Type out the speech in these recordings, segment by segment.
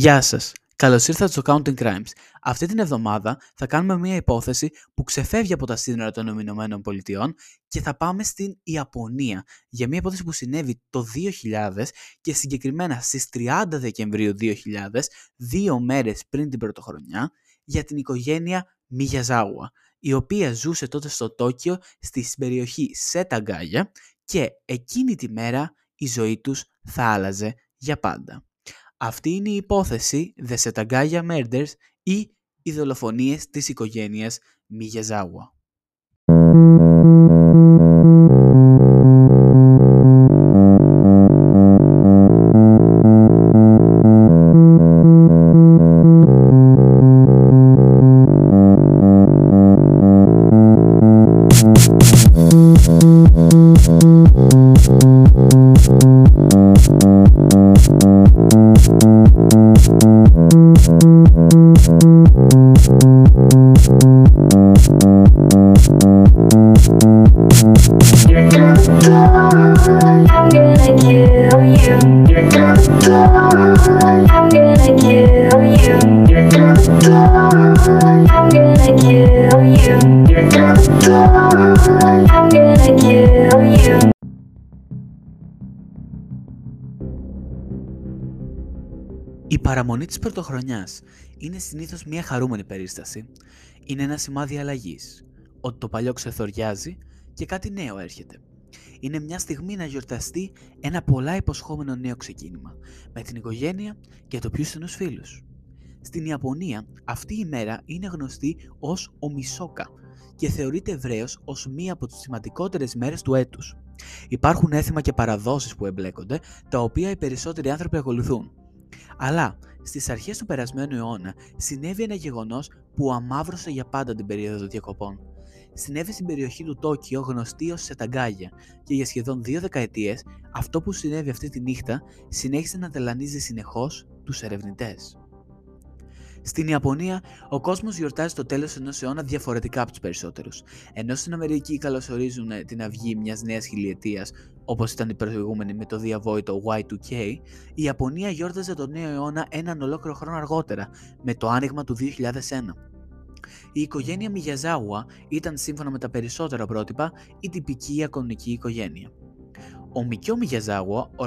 Γεια σας. Καλώς ήρθατε στο Counting Crimes. Αυτή την εβδομάδα θα κάνουμε μια υπόθεση που ξεφεύγει από τα σύνορα των Ηνωμένων Πολιτειών και θα πάμε στην Ιαπωνία για μια υπόθεση που συνέβη το 2000 και συγκεκριμένα στις 30 Δεκεμβρίου 2000, δύο μέρες πριν την πρωτοχρονιά, για την οικογένεια Μιγιαζάουα, η οποία ζούσε τότε στο Τόκιο στη περιοχή Σεταγκάγια και εκείνη τη μέρα η ζωή τους θα άλλαζε για πάντα. Αυτή είναι η υπόθεση The Setagaya Murders ή οι δολοφονίες της οικογένειας Μιγιαζάουα. Η παραμονή της πρωτοχρονιάς είναι συνήθως μια χαρούμενη περίσταση. Είναι ένα σημάδι αλλαγής, ότι το παλιό ξεθοριάζει και κάτι νέο έρχεται. Είναι μια στιγμή να γιορταστεί ένα πολλά υποσχόμενο νέο ξεκίνημα, με την οικογένεια και το πιο στενούς φίλους. Στην Ιαπωνία αυτή η μέρα είναι γνωστή ως ο Μισόκα και θεωρείται ευρέως ως μία από τις σημαντικότερες μέρες του έτους. Υπάρχουν έθιμα και παραδόσεις που εμπλέκονται, τα οποία οι περισσότεροι άνθρωποι ακολουθούν. Αλλά στις αρχές του περασμένου αιώνα συνέβη ένα γεγονός που αμάβρωσε για πάντα την περίοδο των διακοπών. Συνέβη στην περιοχή του Τόκιο γνωστή ως Σεταγκάγια και για σχεδόν δύο δεκαετίες αυτό που συνέβη αυτή τη νύχτα συνέχισε να ταλανίζει συνεχώς τους ερευνητές. Στην Ιαπωνία, ο κόσμος γιορτάζει το τέλος ενός αιώνα διαφορετικά από τους περισσότερους. Ενώ στην Αμερική καλωσορίζουν την αυγή μιας νέας χιλιετίας, όπως ήταν η προηγούμενη με το διαβόητο Y2K, η Ιαπωνία γιόρταζε τον νέο αιώνα έναν ολόκληρο χρόνο αργότερα, με το άνοιγμα του 2001. Η οικογένεια Μιγιαζάουα ήταν σύμφωνα με τα περισσότερα πρότυπα η τυπική Ιαπωνική οικογένεια. Ο Μικιό Μιγιαζάουα, ο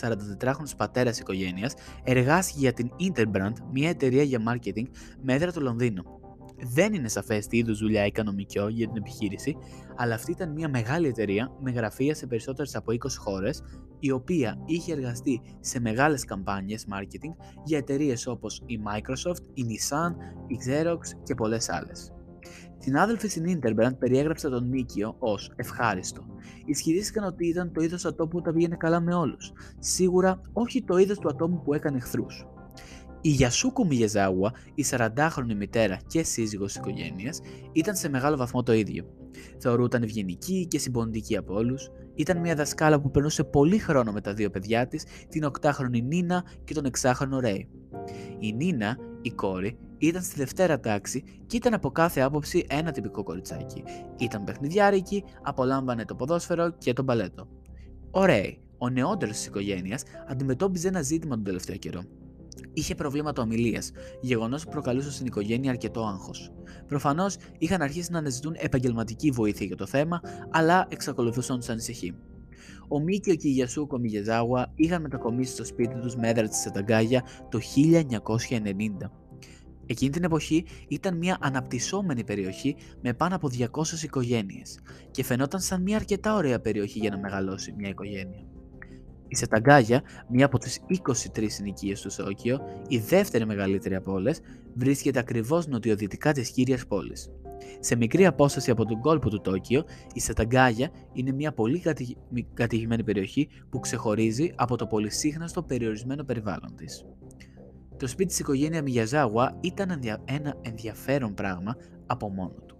44χρονο πατέρας οικογένειας, εργάστηκε για την Interbrand, μια εταιρεία για marketing με έδρα του Λονδίνου. Δεν είναι σαφές τι είδους δουλειά έκανε ο Μικιό για την επιχείρηση, αλλά αυτή ήταν μια μεγάλη εταιρεία με γραφεία σε περισσότερες από 20 χώρες, η οποία είχε εργαστεί σε μεγάλες καμπάνιες marketing για εταιρείες όπως η Microsoft, η Nissan, η Xerox και πολλές άλλες. Συνάδελφοι στην Interbrand περιέγραψαν τον Μίκιο ως ευχάριστο. Ισχυρίστηκαν ότι ήταν το είδος ατόμου που τα πήγαινε καλά με όλους. Σίγουρα όχι το είδος του ατόμου που έκανε εχθρούς. Η Γιασούκου Μιγεζάουα, η 40χρονη μητέρα και σύζυγος της οικογένειας, ήταν σε μεγάλο βαθμό το ίδιο. Θεωρούταν ευγενική και συμπονητική από όλους, ήταν μια δασκάλα που περνούσε πολύ χρόνο με τα δύο παιδιά της, την 8χρονη Νίνα και τον 6χρονο Ρέι. Η Νίνα, η κόρη, ήταν στη δευτέρα τάξη και ήταν από κάθε άποψη ένα τυπικό κοριτσάκι. Ήταν παιχνιδιάρικη, απολάμβανε το ποδόσφαιρο και το μπαλέτο. Ο Ρέι, ο νεότερος της οικογένειας, αντιμετώπιζε ένα ζήτημα τον τελευταίο καιρό. Είχε προβλήματα ομιλίας, γεγονός που προκαλούσε στην οικογένεια αρκετό άγχος. Προφανώς είχαν αρχίσει να αναζητούν επαγγελματική βοήθεια για το θέμα, αλλά εξακολουθούσαν να του ανησυχεί. Ο Μίκιο και η Γιασούκο Μιγεζάουα είχαν μετακομίσει στο σπίτι τους με έδρα της Σεταγκάγια το 1990. Εκείνη την εποχή ήταν μια αναπτυσσόμενη περιοχή με πάνω από 200 οικογένειες και φαινόταν σαν μια αρκετά ωραία περιοχή για να μεγαλώσει μια οικογένεια. Η Σεταγκάγια, μία από τις 23 συνοικίες του Σόκιο, η δεύτερη μεγαλύτερη από όλες, βρίσκεται ακριβώς νοτιοδυτικά της κύριας πόλης. Σε μικρή απόσταση από τον κόλπο του Τόκιο, η Σεταγκάγια είναι μια πολύ κατοικημένη περιοχή που ξεχωρίζει από το πολυσύχναστο περιορισμένο περιβάλλον της. Το σπίτι της οικογένειας Μιγιαζάουα ήταν ένα ενδιαφέρον πράγμα από μόνο του.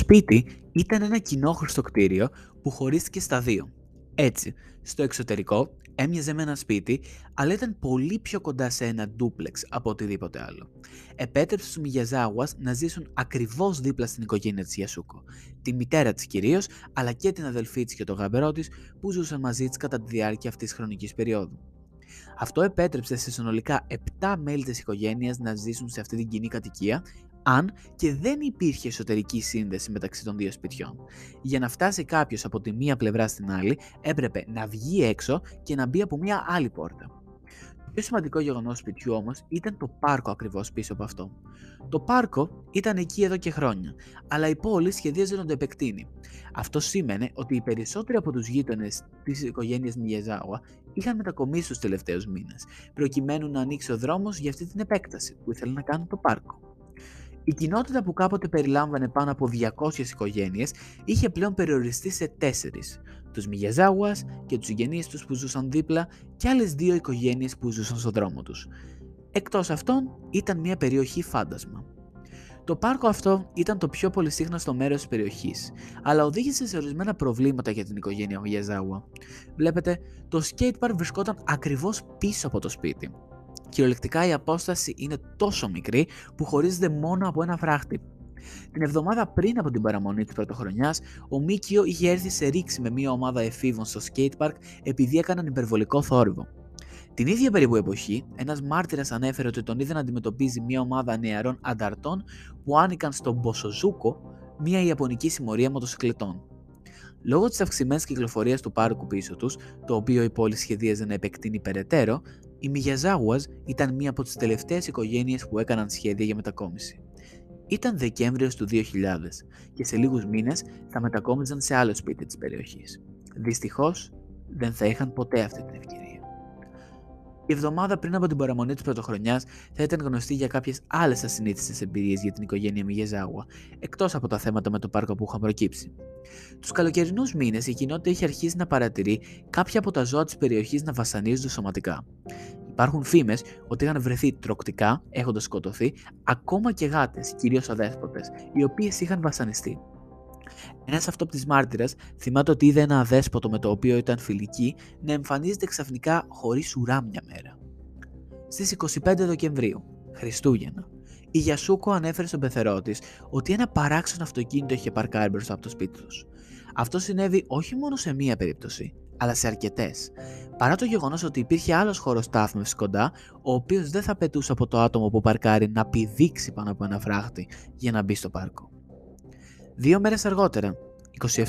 Σπίτι ήταν ένα κοινόχρηστο κτίριο που χωρίστηκε στα δύο. Έτσι, στο εξωτερικό Έμοιαζε με ένα σπίτι, αλλά ήταν πολύ πιο κοντά σε ένα ντούπλεξ από οτιδήποτε άλλο. Επέτρεψε στους Μιγιαζάουας να ζήσουν ακριβώς δίπλα στην οικογένεια της Ιασούκο. Τη μητέρα της κυρίως, αλλά και την αδελφή της και τον γαμπερό της που ζούσαν μαζί της κατά τη διάρκεια αυτής της χρονικής περίοδου. Αυτό επέτρεψε σε συνολικά 7 μέλη της οικογένειας να ζήσουν σε αυτή την κοινή κατοικία, αν και δεν υπήρχε εσωτερική σύνδεση μεταξύ των δύο σπιτιών. Για να φτάσει κάποιος από τη μία πλευρά στην άλλη, έπρεπε να βγει έξω και να μπει από μία άλλη πόρτα. Το πιο σημαντικό γεγονός σπιτιού όμως ήταν το πάρκο ακριβώς πίσω από αυτό. Το πάρκο ήταν εκεί εδώ και χρόνια, αλλά η πόλη σχεδίαζε να το επεκτείνει. Αυτό σήμαινε ότι οι περισσότεροι από τους γείτονες της οικογένειας Μιεζάουα είχαν μετακομίσει τους τελευταίους μήνες, προκειμένου να ανοίξει ο δρόμος για αυτή την επέκταση που ήθελαν να κάνουν το πάρκο. Η κοινότητα που κάποτε περιλάμβανε πάνω από 200 οικογένειες είχε πλέον περιοριστεί σε τέσσερις, τους Μιγιαζάουας και τους συγγενείς τους που ζούσαν δίπλα και άλλες δύο οικογένειες που ζούσαν στον δρόμο τους. Εκτός αυτών ήταν μια περιοχή φάντασμα. Το πάρκο αυτό ήταν το πιο πολυσύχναστο μέρος της περιοχής, αλλά οδήγησε σε ορισμένα προβλήματα για την οικογένεια Μιγιαζάουα. Βλέπετε, το skate park βρισκόταν ακριβώς πίσω από το σπίτι, Κυριολεκτικά η απόσταση είναι τόσο μικρή που χωρίζεται μόνο από ένα φράχτη. Την εβδομάδα πριν από την παραμονή της πρωτοχρονιάς, ο Μίκιο είχε έρθει σε ρήξη με μια ομάδα εφήβων στο skatepark επειδή έκαναν υπερβολικό θόρυβο. Την ίδια περίπου εποχή, ένας μάρτυρας ανέφερε ότι τον είδε να αντιμετωπίζει μια ομάδα νεαρών ανταρτών που άνοικαν στον Μποσοζούκο, μια ιαπωνική συμμορία μοτοσυκλετών. Λόγω της αυξημένης κυκλοφορίας του πάρκου πίσω τους, το οποίο η πόλη σχεδίαζε να επεκτείνει περαιτέρω, οι Μιγιαζάουας ήταν μία από τις τελευταίες οικογένειες που έκαναν σχέδια για μετακόμιση. Ήταν Δεκέμβριος του 2000 και σε λίγους μήνες θα μετακόμιζαν σε άλλο σπίτι της περιοχής. Δυστυχώς δεν θα είχαν ποτέ αυτή την ευκαιρία. Η εβδομάδα πριν από την παραμονή της πρωτοχρονιάς θα ήταν γνωστή για κάποιες άλλες ασυνήθιστες εμπειρίες για την οικογένεια Μιγεζάουα, εκτός από τα θέματα με το πάρκο που είχαν προκύψει. Τους καλοκαιρινούς μήνες η κοινότητα είχε αρχίσει να παρατηρεί κάποια από τα ζώα της περιοχής να βασανίζονται σωματικά. Υπάρχουν φήμες ότι είχαν βρεθεί τροκτικά, έχοντας σκοτωθεί, ακόμα και γάτες, κυρίως αδέσποτες, οι οποίες είχαν βασανιστεί. Ένας αυτόπτης μάρτυρας θυμάται ότι είδε ένα αδέσποτο με το οποίο ήταν φιλική να εμφανίζεται ξαφνικά χωρίς ουρά μια μέρα. Στις 25 Δεκεμβρίου, Χριστούγεννα, η Γιασούκο ανέφερε στον πεθερό της ότι ένα παράξενο αυτοκίνητο είχε παρκάρει μπροστά από το σπίτι τους. Αυτό συνέβη όχι μόνο σε μία περίπτωση, αλλά σε αρκετές. Παρά το γεγονός ότι υπήρχε άλλος χώρος στάθμευσης κοντά, ο οποίος δεν θα πετούσε από το άτομο που παρκάρει να πηδήξει πάνω από ένα φράχτη για να μπει στο πάρκο. Δύο μέρες αργότερα,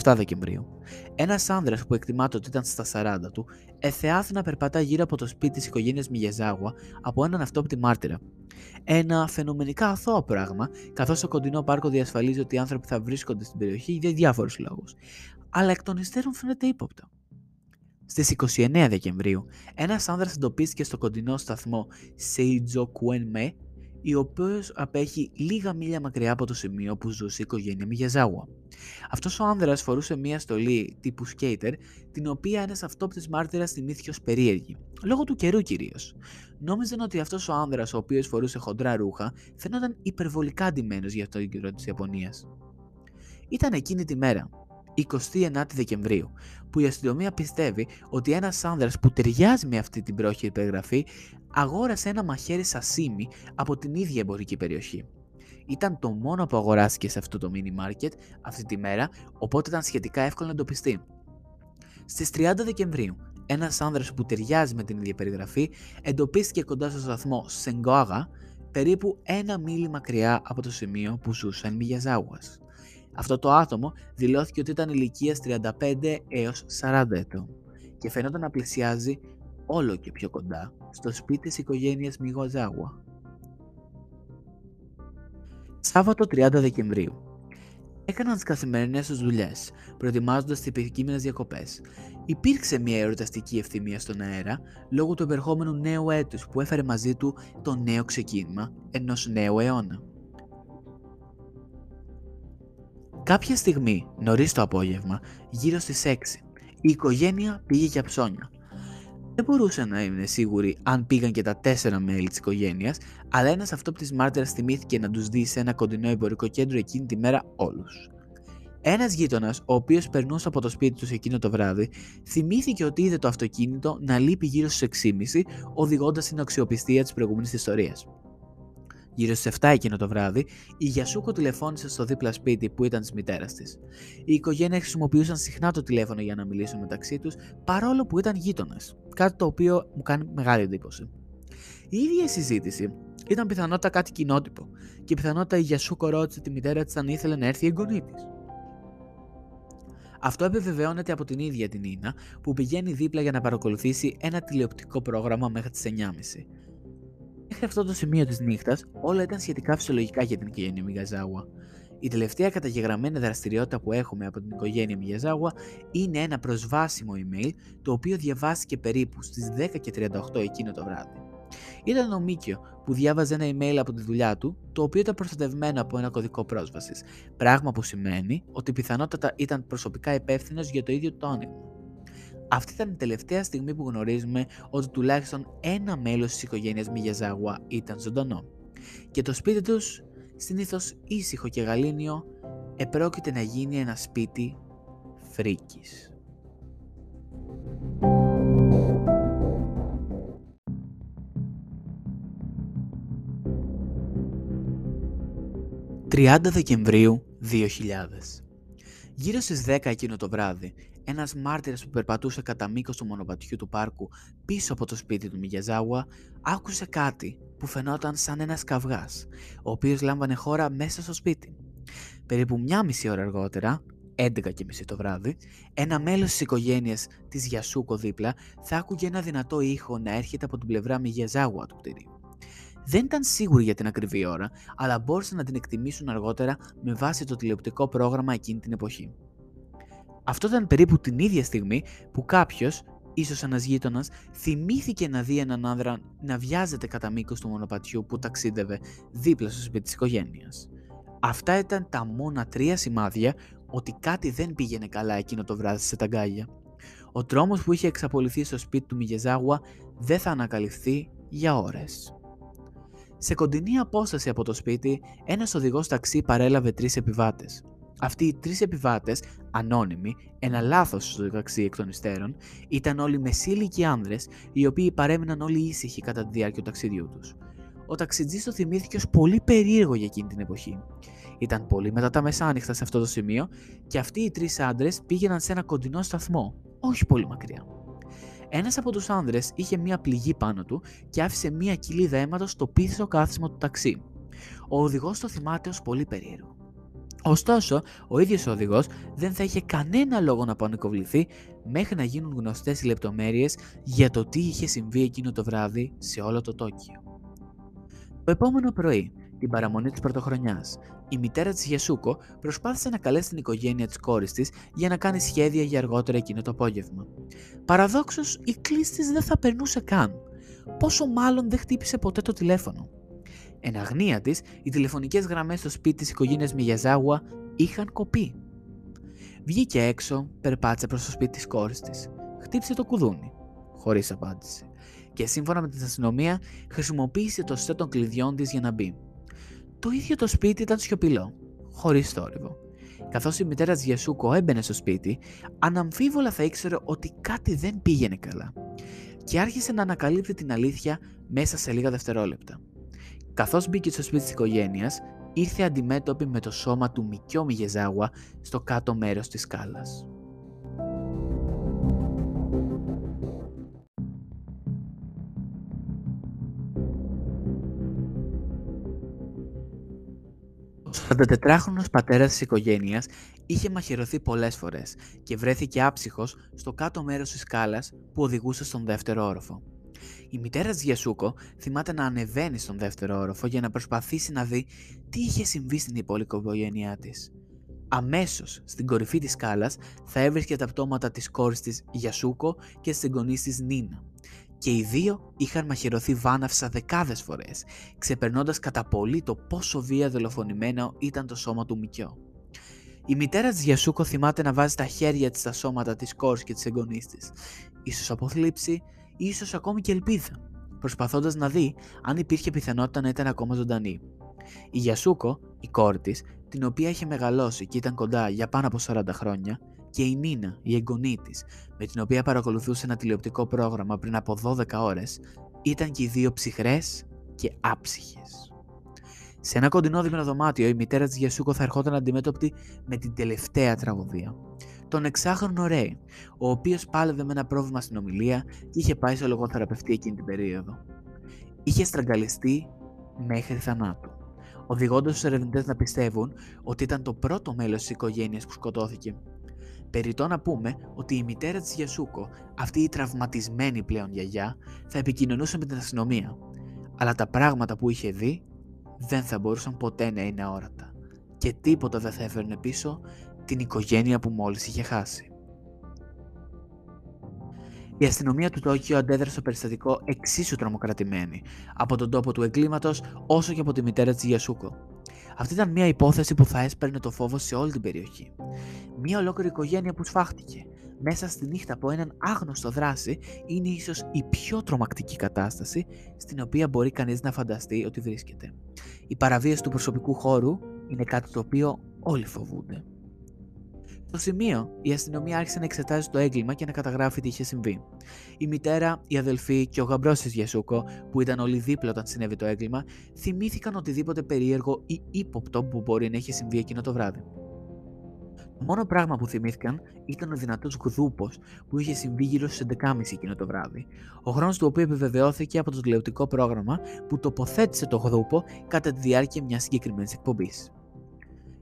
27 Δεκεμβρίου, ένας άνδρας που εκτιμάται ότι ήταν στα 40 του, εθεάθη να περπατά γύρω από το σπίτι της οικογένειας Μιγεζάγουα από έναν αυτόπτη μάρτυρα. Ένα φαινομενικά αθώο πράγμα, καθώς το κοντινό πάρκο διασφαλίζει ότι οι άνθρωποι θα βρίσκονται στην περιοχή για διάφορους λόγους. Αλλά εκ των υστέρων φαίνεται ύποπτο. Στις 29 Δεκεμβρίου, ένας άνδρας εντοπίστηκε στο κοντινό σταθμό Σέιτζο Κουένμε η οποίος απέχει λίγα μίλια μακριά από το σημείο που ζούσε η οικογένεια Μιγιαζάουα. Αυτός ο άνδρας φορούσε μια στολή τύπου skater, την οποία ένας αυτόπτης μάρτυρας θυμήθηκε ως περίεργη, λόγω του καιρού κυρίως. Νόμιζαν ότι αυτός ο άνδρας, ο οποίος φορούσε χοντρά ρούχα, φαίνονταν υπερβολικά αντιμένο για αυτό τον καιρό της Ιαπωνίας. Ήταν εκείνη τη μέρα, 29 Δεκεμβρίου, που η αστυνομία πιστεύει ότι ένας άνδρας που ταιριάζει με αυτή την πρόχειρη περιγραφή αγόρασε ένα μαχαίρι σασίμι από την ίδια εμπορική περιοχή. Ήταν το μόνο που αγοράστηκε σε αυτό το mini market αυτή τη μέρα, οπότε ήταν σχετικά εύκολο να εντοπιστεί. Στις 30 Δεκεμβρίου, ένας άνδρας που ταιριάζει με την ίδια περιγραφή εντοπίστηκε κοντά στο σταθμό Σενγκόγα, περίπου ένα μίλι μακριά από το σημείο που ζούσαν Μιγιαζάουας. Αυτό το άτομο δηλώθηκε ότι ήταν ηλικίας 35 έως 40 ετών και φαίνονταν να πλησιάζει όλο και πιο κοντά στο σπίτι της οικογένειας Μιγοζάγουα. Σάββατο 30 Δεκεμβρίου. Έκαναν τις καθημερινές τους δουλειές, προετοιμάζοντας τις επικείμενες διακοπές. Υπήρξε μια ερωταστική ευθυμία στον αέρα λόγω του επερχόμενου νέου έτους που έφερε μαζί του το νέο ξεκίνημα ενός νέου αιώνα. Κάποια στιγμή, νωρίς το απόγευμα, γύρω στις 6, η οικογένεια πήγε για ψώνια. Δεν μπορούσε να είναι σίγουροι αν πήγαν και τα τέσσερα μέλη της οικογένειας, αλλά ένας αυτόπτης μάρτυρας θυμήθηκε να τους δει σε ένα κοντινό εμπορικό κέντρο εκείνη τη μέρα όλους. Ένας γείτονας, ο οποίος περνούσε από το σπίτι τους εκείνο το βράδυ, θυμήθηκε ότι είδε το αυτοκίνητο να λείπει γύρω στου 6.30, οδηγώντας την αξιοπιστία της προηγούμενης ιστορίας. Γύρω στι 7 εκείνο το βράδυ, η Γιασούκο τηλεφώνησε στο δίπλα σπίτι που ήταν της μητέρας της. Η οικογένεια χρησιμοποιούσαν συχνά το τηλέφωνο για να μιλήσουν μεταξύ τους, παρόλο που ήταν γείτονες. Κάτι το οποίο μου κάνει μεγάλη εντύπωση. Η ίδια η συζήτηση ήταν πιθανότατα κάτι κοινότυπο και πιθανότατα η Γιασούκο ρώτησε τη μητέρα της αν ήθελε να έρθει η εγγονή της. Αυτό επιβεβαιώνεται από την ίδια την Ίνα που πηγαίνει δίπλα για να παρακολουθήσει ένα τηλεοπτικό πρόγραμμα μέχρι τις 9.30. Μέχρι αυτό το σημείο της νύχτας, όλα ήταν σχετικά φυσιολογικά για την οικογένεια Μιγαζάουα. Η τελευταία καταγεγραμμένη δραστηριότητα που έχουμε από την οικογένεια Μιγαζάουα είναι ένα προσβάσιμο email το οποίο διαβάστηκε περίπου στις 10.38 εκείνο το βράδυ. Ήταν ο Μίκιο που διάβαζε ένα email από τη δουλειά του, το οποίο ήταν προστατευμένο από ένα κωδικό πρόσβασης. Πράγμα που σημαίνει ότι πιθανότατα ήταν προσωπικά υπεύθυνος για το ίδιο το άνοιγμα. Αυτή ήταν η τελευταία στιγμή που γνωρίζουμε ότι τουλάχιστον ένα μέλος της οικογένειας Μιγιαζάγουα ήταν ζωντανό. Και το σπίτι τους, συνήθως ήσυχο και γαλήνιο, επρόκειται να γίνει ένα σπίτι φρίκης. 30 Δεκεμβρίου 2000. Γύρω στις 10 εκείνο το βράδυ, ένας μάρτυρας που περπατούσε κατά μήκος του μονοπατιού του πάρκου πίσω από το σπίτι του Μιγιαζάουα άκουσε κάτι που φαινόταν σαν ένας καυγάς, ο οποίος λάμβανε χώρα μέσα στο σπίτι. Περίπου μια μισή ώρα αργότερα, 11 και μισή το βράδυ, ένα μέλος της οικογένειας της Γιασούκο δίπλα θα άκουγε ένα δυνατό ήχο να έρχεται από την πλευρά Μιγιαζάουα του κτηρίου. Δεν ήταν σίγουροι για την ακριβή ώρα, αλλά μπόρεσαν να την εκτιμήσουν αργότερα με βάση το τηλεοπτικό πρόγραμμα εκείνη την εποχή. Αυτό ήταν περίπου την ίδια στιγμή που κάποιος, ίσως ένας γείτονας, θυμήθηκε να δει έναν άνδρα να βιάζεται κατά μήκος του μονοπατιού που ταξίδευε δίπλα στο σπίτι της οικογένειας. Αυτά ήταν τα μόνα τρία σημάδια ότι κάτι δεν πήγαινε καλά εκείνο το βράδυ σε ταγκάγια. Ο τρόμος που είχε εξαπολυθεί στο σπίτι του Μιγεζάγουα δεν θα ανακαλυφθεί για ώρες. Σε κοντινή απόσταση από το σπίτι, ένας οδηγός ταξί παρέλαβε τρεις επιβάτες. Αυτοί οι τρεις επιβάτες, ανώνυμοι, ένα λάθος στο ταξί εκ των υστέρων, ήταν όλοι μεσήλικοι άνδρες, οι οποίοι παρέμειναν όλοι ήσυχοι κατά τη διάρκεια του ταξιδιού τους. Ο ταξιτζής το θυμήθηκε ως πολύ περίεργο για εκείνη την εποχή. Ήταν πολύ μετά τα μεσάνυχτα σε αυτό το σημείο και αυτοί οι τρεις άντρες πήγαιναν σε ένα κοντινό σταθμό, όχι πολύ μακριά. Ένας από τους άνδρες είχε μία πληγή πάνω του και άφησε μία κοιλίδα αίματος στο πίσω κάθισμα του ταξί. Ο οδηγός το θυμάται ως πολύ περίεργο. Ωστόσο, ο ίδιος ο οδηγός δεν θα είχε κανένα λόγο να πανικοβληθεί μέχρι να γίνουν γνωστές οι λεπτομέρειες για το τι είχε συμβεί εκείνο το βράδυ σε όλο το Τόκιο. Το επόμενο πρωί, την παραμονή της πρωτοχρονιάς, η μητέρα της Γιασούκο προσπάθησε να καλέσει την οικογένεια της κόρης της για να κάνει σχέδια για αργότερα εκείνο το απόγευμα. Παραδόξως, η κλίση της δεν θα περνούσε καν. Πόσο μάλλον δεν χτύπησε ποτέ το τηλέφωνο. Εν αγνία της, οι τηλεφωνικές γραμμές στο σπίτι της οικογένειας Μιγιαζάουα είχαν κοπεί. Βγήκε έξω, περπάτησε προς το σπίτι της κόρης της. Χτύπησε το κουδούνι. Χωρίς απάντηση. Και σύμφωνα με την αστυνομία, χρησιμοποίησε το σετ των κλειδιών της για να μπει. Το ίδιο το σπίτι ήταν σιωπηλό, χωρίς θόρυβο. Καθώς η μητέρα της Γιασούκο έμπαινε στο σπίτι, αναμφίβολα θα ήξερε ότι κάτι δεν πήγαινε καλά και άρχισε να ανακαλύπτει την αλήθεια μέσα σε λίγα δευτερόλεπτα. Καθώς μπήκε στο σπίτι της οικογένειας, ήρθε αντιμέτωπη με το σώμα του Μικιό Μιγεζάουα στο κάτω μέρος της σκάλας. Ο 44χρονος πατέρας της οικογένειας είχε μαχαιρωθεί πολλές φορές και βρέθηκε άψυχος στο κάτω μέρος της σκάλας που οδηγούσε στον δεύτερο όροφο. Η μητέρα της Γιασούκο θυμάται να ανεβαίνει στον δεύτερο όροφο για να προσπαθήσει να δει τι είχε συμβεί στην υπόλοιπη οικογένειά της. Αμέσως στην κορυφή της σκάλας θα έβρισκε τα πτώματα της κόρης της Γιασούκο και της εγγονής της Νίνα και οι δύο είχαν μαχαιρωθεί βάναυσα δεκάδες φορές, ξεπερνώντας κατά πολύ το πόσο βία δολοφονημένο ήταν το σώμα του Μικιό. Η μητέρα της Γιασούκο θυμάται να βάζει τα χέρια της στα σώματα της κόρης και της εγγονής της, ίσως από θλίψη, ίσως ακόμη και ελπίδα, προσπαθώντας να δει αν υπήρχε πιθανότητα να ήταν ακόμα ζωντανή. Η Γιασούκο, η κόρη της, την οποία είχε μεγαλώσει και ήταν κοντά για πάνω από 40 χρόνια, και η Νίνα, η εγγονή της, με την οποία παρακολουθούσε ένα τηλεοπτικό πρόγραμμα πριν από 12 ώρες, ήταν και οι δύο ψυχρές και άψυχες. Σε ένα κοντινό δίμηνο δωμάτιο, η μητέρα της Γιασούκο θα ερχόταν αντιμέτωπη με την τελευταία τραγωδία. Τον εξάχρονο Ρέι, ο οποίος πάλευε με ένα πρόβλημα στην ομιλία και είχε πάει σε λογοθεραπευτή εκείνη την περίοδο. Είχε στραγγαλιστεί μέχρι θανάτου, οδηγώντας τους ερευνητές να πιστεύουν ότι ήταν το πρώτο μέλος της οικογένειας που σκοτώθηκε. Περιτώ να πούμε ότι η μητέρα της Γιασούκο, αυτή η τραυματισμένη πλέον γιαγιά, θα επικοινωνούσε με την αστυνομία. Αλλά τα πράγματα που είχε δει δεν θα μπορούσαν ποτέ να είναι αόρατα. Και τίποτα δεν θα έφερνε πίσω την οικογένεια που μόλις είχε χάσει. Η αστυνομία του Τόκιο αντέδρασε στο περιστατικό εξίσου τρομοκρατημένη από τον τόπο του εγκλήματος όσο και από τη μητέρα της Γιασούκο. Αυτή ήταν μια υπόθεση που θα έσπαιρνε το φόβο σε όλη την περιοχή. Μια ολόκληρη οικογένεια που σφάχτηκε μέσα στη νύχτα από έναν άγνωστο δράση είναι ίσως η πιο τρομακτική κατάσταση στην οποία μπορεί κανείς να φανταστεί ότι βρίσκεται. Η παραβίαση του προσωπικού χώρου είναι κάτι το οποίο όλοι φοβούνται. Στο σημείο, η αστυνομία άρχισε να εξετάζει το έγκλημα και να καταγράφει τι είχε συμβεί. Η μητέρα, η αδελφή και ο γαμπρός της Γιασούκο, που ήταν όλοι δίπλα όταν συνέβη το έγκλημα, θυμήθηκαν οτιδήποτε περίεργο ή ύποπτο που μπορεί να είχε συμβεί εκείνο το βράδυ. Το μόνο πράγμα που θυμήθηκαν ήταν ο δυνατός γδούπος που είχε συμβεί γύρω στις 11.30 εκείνο το βράδυ, ο χρόνος του οποίου επιβεβαιώθηκε από το τηλεοπτικό πρόγραμμα που τοποθέτησε το γδούπο κατά τη διάρκεια μιας συγκεκριμένης εκπομπής.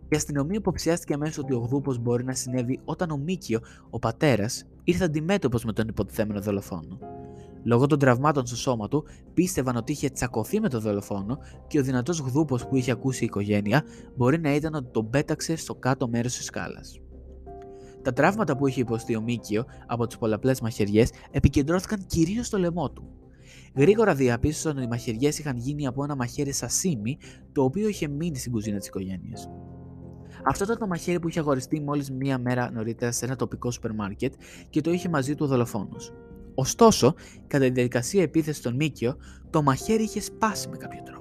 Η αστυνομία υποψιάστηκε αμέσως ότι ο Γδούπος μπορεί να συνέβη όταν ο Μίκιο, ο πατέρας, ήρθε αντιμέτωπος με τον υποτιθέμενο δολοφόνο. Λόγω των τραυμάτων στο σώμα του, πίστευαν ότι είχε τσακωθεί με τον δολοφόνο και ο δυνατός γδούπος που είχε ακούσει η οικογένεια μπορεί να ήταν ότι τον πέταξε στο κάτω μέρος της σκάλας. Τα τραύματα που είχε υποστεί ο Μίκιο από τις πολλαπλές μαχαιριές επικεντρώθηκαν κυρίως στο λαιμό του. Γρήγορα διαπίστωσαν ότι οι μαχαιριές είχαν γίνει από ένα μαχαίρι σασίμι, το οποίο είχε μείνει στην κουζίνα της οικογένειας. Αυτό ήταν το μαχαίρι που είχε αγοριστεί μόλις μία μέρα νωρίτερα σε ένα τοπικό σούπερ μάρκετ και το είχε μαζί του ο δολοφόνος. Ωστόσο, κατά τη διαδικασία επίθεσης στον Μίκιο, το μαχαίρι είχε σπάσει με κάποιο τρόπο.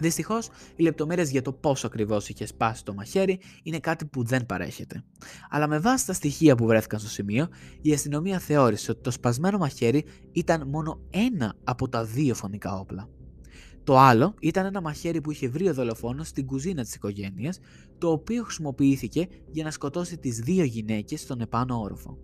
Δυστυχώς, οι λεπτομέρειες για το πόσο ακριβώς είχε σπάσει το μαχαίρι είναι κάτι που δεν παρέχεται. Αλλά με βάση τα στοιχεία που βρέθηκαν στο σημείο, η αστυνομία θεώρησε ότι το σπασμένο μαχαίρι ήταν μόνο ένα από τα δύο φωνικά όπλα. Το άλλο ήταν ένα μαχαίρι που είχε βρει ο δολοφόνος στην κουζίνα της οικογένειας, το οποίο χρησιμοποιήθηκε για να σκοτώσει τις δύο γυναίκες στον επάνω όροφο.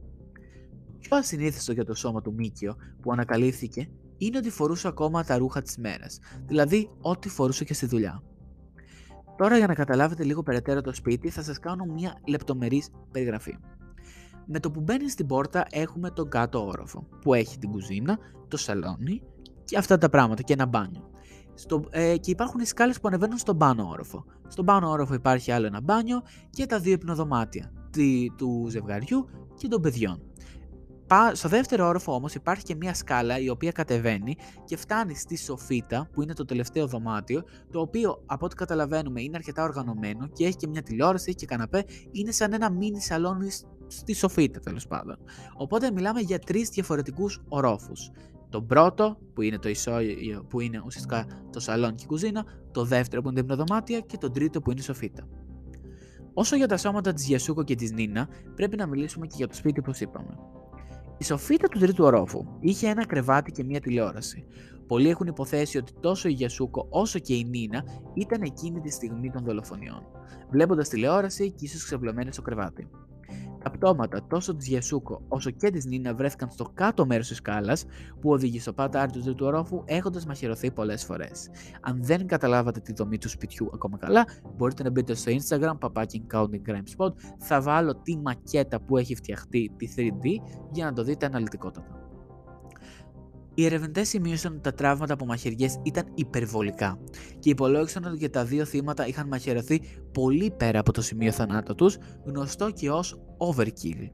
Πιο ασυνήθιστο για το σώμα του Μίκιο που ανακαλύφθηκε είναι ότι φορούσε ακόμα τα ρούχα της μέρας, δηλαδή ό,τι φορούσε και στη δουλειά. Τώρα για να καταλάβετε λίγο περαιτέρω το σπίτι θα σας κάνω μια λεπτομερής περιγραφή. Με το που μπαίνει στην πόρτα έχουμε τον κάτω όροφο που έχει την κουζίνα, το σαλόνι και αυτά τα πράγματα και ένα μπάνιο. Στο, ε, και υπάρχουν οι σκάλες που ανεβαίνουν στον πάνω όροφο. Στον πάνω όροφο υπάρχει άλλο ένα μπάνιο και τα δύο υπνοδωμάτια του ζευγαριού και των παιδιών. Στο δεύτερο όροφο όμως υπάρχει και μια σκάλα η οποία κατεβαίνει και φτάνει στη σοφίτα που είναι το τελευταίο δωμάτιο το οποίο από ό,τι καταλαβαίνουμε είναι αρκετά οργανωμένο και έχει και μια τηλεόραση, έχει και καναπέ, είναι σαν ένα μίνι σαλόνι στη σοφίτα τέλος πάντων. Οπότε μιλάμε για τρεις διαφορετικούς ορόφους. Το πρώτο που είναι το ισόγειο που είναι ουσιαστικά το σαλόν και η κουζίνα, το δεύτερο που είναι τα υπνοδωμάτια και το τρίτο που είναι η σοφίτα. Όσο για τα σώματα της Γιασούκο και της Νίνα, πρέπει να μιλήσουμε και για το σπίτι όπως είπαμε. Η σοφίτα του τρίτου ορόφου είχε ένα κρεβάτι και μία τηλεόραση. Πολλοί έχουν υποθέσει ότι τόσο η Γιασούκο όσο και η Νίνα ήταν εκείνη τη στιγμή των δολοφονιών, βλέποντας τηλεόραση και ίσως ξεπλωμένε στο κρεβάτι. Τα πτώματα τόσο τη Γιασούκο όσο και της Νίνα βρέθηκαν στο κάτω μέρος της σκάλας που οδηγεί στο πατάρι του τρίτου ορόφου έχοντας μαχαιρωθεί πολλές φορές. Αν δεν καταλάβατε τη δομή του σπιτιού ακόμα καλά, μπορείτε να μπείτε στο Instagram παπάκι Counting Crime Spot. Θα βάλω τη μακέτα που έχει φτιαχτεί τη 3D για να το δείτε αναλυτικότατα. Οι ερευνητές σημείωσαν ότι τα τραύματα από μαχαιριές ήταν υπερβολικά και υπολόγισαν ότι και τα δύο θύματα είχαν μαχαιρωθεί πολύ πέρα από το σημείο θανάτου τους, γνωστό και ως overkill.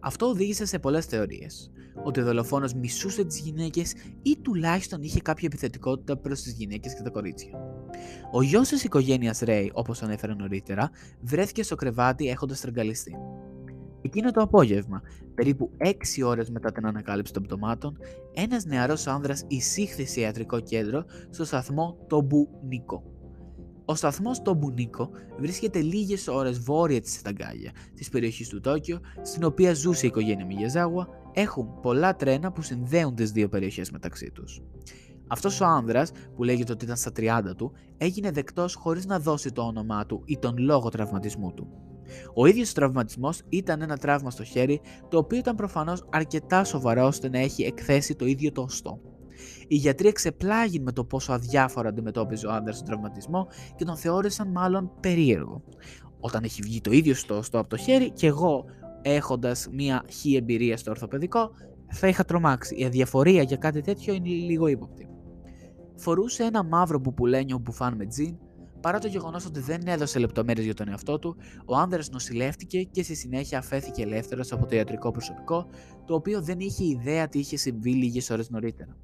Αυτό οδήγησε σε πολλές θεωρίες. Ότι ο δολοφόνο μισούσε τις γυναίκες ή τουλάχιστον είχε κάποια επιθετικότητα προς τις γυναίκες και τα κορίτσια. Ο γιος της οικογένειας Ρέι, όπως ανέφερα νωρίτερα, βρέθηκε στο κρεβάτι έχοντας τραγκαλιστεί. Εκείνο το απόγευμα, περίπου 6 ώρες μετά την ανακάλυψη των πτωμάτων, ένας νεαρός άνδρας εισήχθη σε ιατρικό κέντρο στο σταθμό Τομπου Νικό. Ο σταθμός Τομπουνίκο βρίσκεται λίγες ώρες βόρεια της Σταγκάγια, της περιοχής του Τόκιο, στην οποία ζούσε η οικογένεια Μιγιαζάγουα, έχουν πολλά τρένα που συνδέουν τις δύο περιοχές μεταξύ τους. Αυτός ο άνδρας, που λέγεται ότι ήταν στα 30 του, έγινε δεκτός χωρίς να δώσει το όνομά του ή τον λόγο τραυματισμού του. Ο ίδιος ο τραυματισμός ήταν ένα τραύμα στο χέρι, το οποίο ήταν προφανώς αρκετά σοβαρό ώστε να έχει εκθέσει το ίδιο το οστό. Οι γιατροί εξεπλάγει με το πόσο αδιάφορα αντιμετώπιζε ο άντρας τον τραυματισμό και τον θεώρησαν μάλλον περίεργο. Όταν έχει βγει το ίδιο στο οστό από το χέρι, και εγώ έχοντας μία χή εμπειρία στο ορθοπαιδικό, θα είχα τρομάξει. Η αδιαφορία για κάτι τέτοιο είναι λίγο ύποπτη. Φορούσε ένα μαύρο πουπουλένιο μπουφάν με τζιν, παρά το γεγονός ότι δεν έδωσε λεπτομέρειες για τον εαυτό του, ο άνδρας νοσηλεύτηκε και στη συνέχεια αφέθηκε ελεύθερος από το ιατρικό προσωπικό, το οποίο δεν είχε ιδέα τι είχε συμβεί λίγες ώρες νωρίτερα.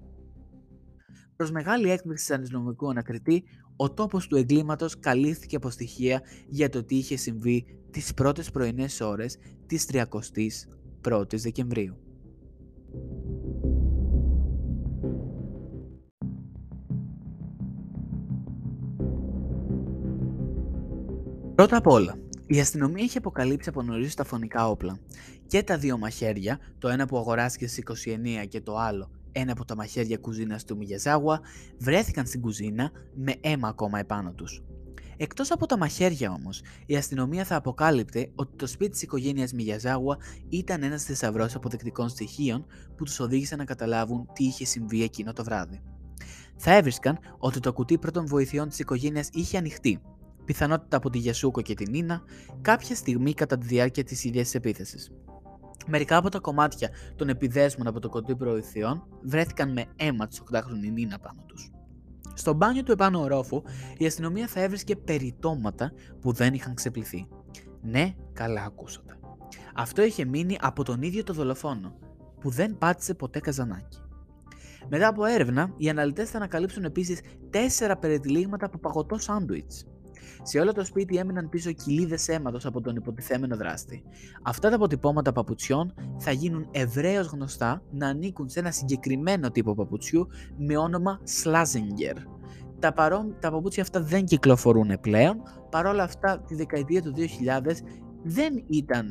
Προς μεγάλη έκπληξη της αστυνομικού ανακριτή, ο τόπος του εγκλήματος καλύφθηκε από στοιχεία για το τι είχε συμβεί τις πρώτες πρωινές ώρες της 31η Δεκεμβρίου. Πρώτα απ' όλα, η αστυνομία είχε αποκαλύψει από νωρίς τα φωνικά όπλα. Και τα δύο μαχαίρια, το ένα που αγοράστηκε στις 29 και το άλλο ένα από τα μαχαίρια κουζίνας του Μιγιαζάγουα, βρέθηκαν στην κουζίνα με αίμα ακόμα επάνω τους. Εκτός από τα μαχαίρια όμως, η αστυνομία θα αποκάλυπτε ότι το σπίτι της οικογένειας Μιγιαζάγουα ήταν ένας θησαυρός αποδεικτικών στοιχείων που τους οδήγησε να καταλάβουν τι είχε συμβεί εκείνο το βράδυ. Θα έβρισκαν ότι το κουτί πρώτων βοηθειών της οικογένειας είχε ανοιχτεί πιθανότητα από τη Γιασούκο και την Νίνα, κάποια στιγμή κατά τη διάρκεια της ίδιας επίθεσης. Μερικά από τα κομμάτια των επιδέσμων από το κοντή προηθειών βρέθηκαν με αίμα της 8χρονη Νίνα πάνω τους. Στο μπάνιο του επάνω ορόφου, η αστυνομία θα έβρισκε περιτώματα που δεν είχαν ξεπληθεί. Ναι, καλά ακούσατε. Αυτό είχε μείνει από τον ίδιο το δολοφόνο, που δεν πάτησε ποτέ καζανάκι. Μετά από έρευνα, οι αναλυτές θα ανακαλύψουν επίσης τέσσερα περιτυλίγματα από παγωτό σάντουιτς. Σε όλο το σπίτι έμειναν πίσω κοιλίδες αίματος από τον υποτιθέμενο δράστη. Αυτά τα αποτυπώματα παπουτσιών θα γίνουν ευρέως γνωστά να ανήκουν σε ένα συγκεκριμένο τύπο παπουτσιού με όνομα Slazenger. Τα, παρό... τα παπούτσια αυτά δεν κυκλοφορούν πλέον, παρόλα αυτά τη δεκαετία του 2000 δεν ήταν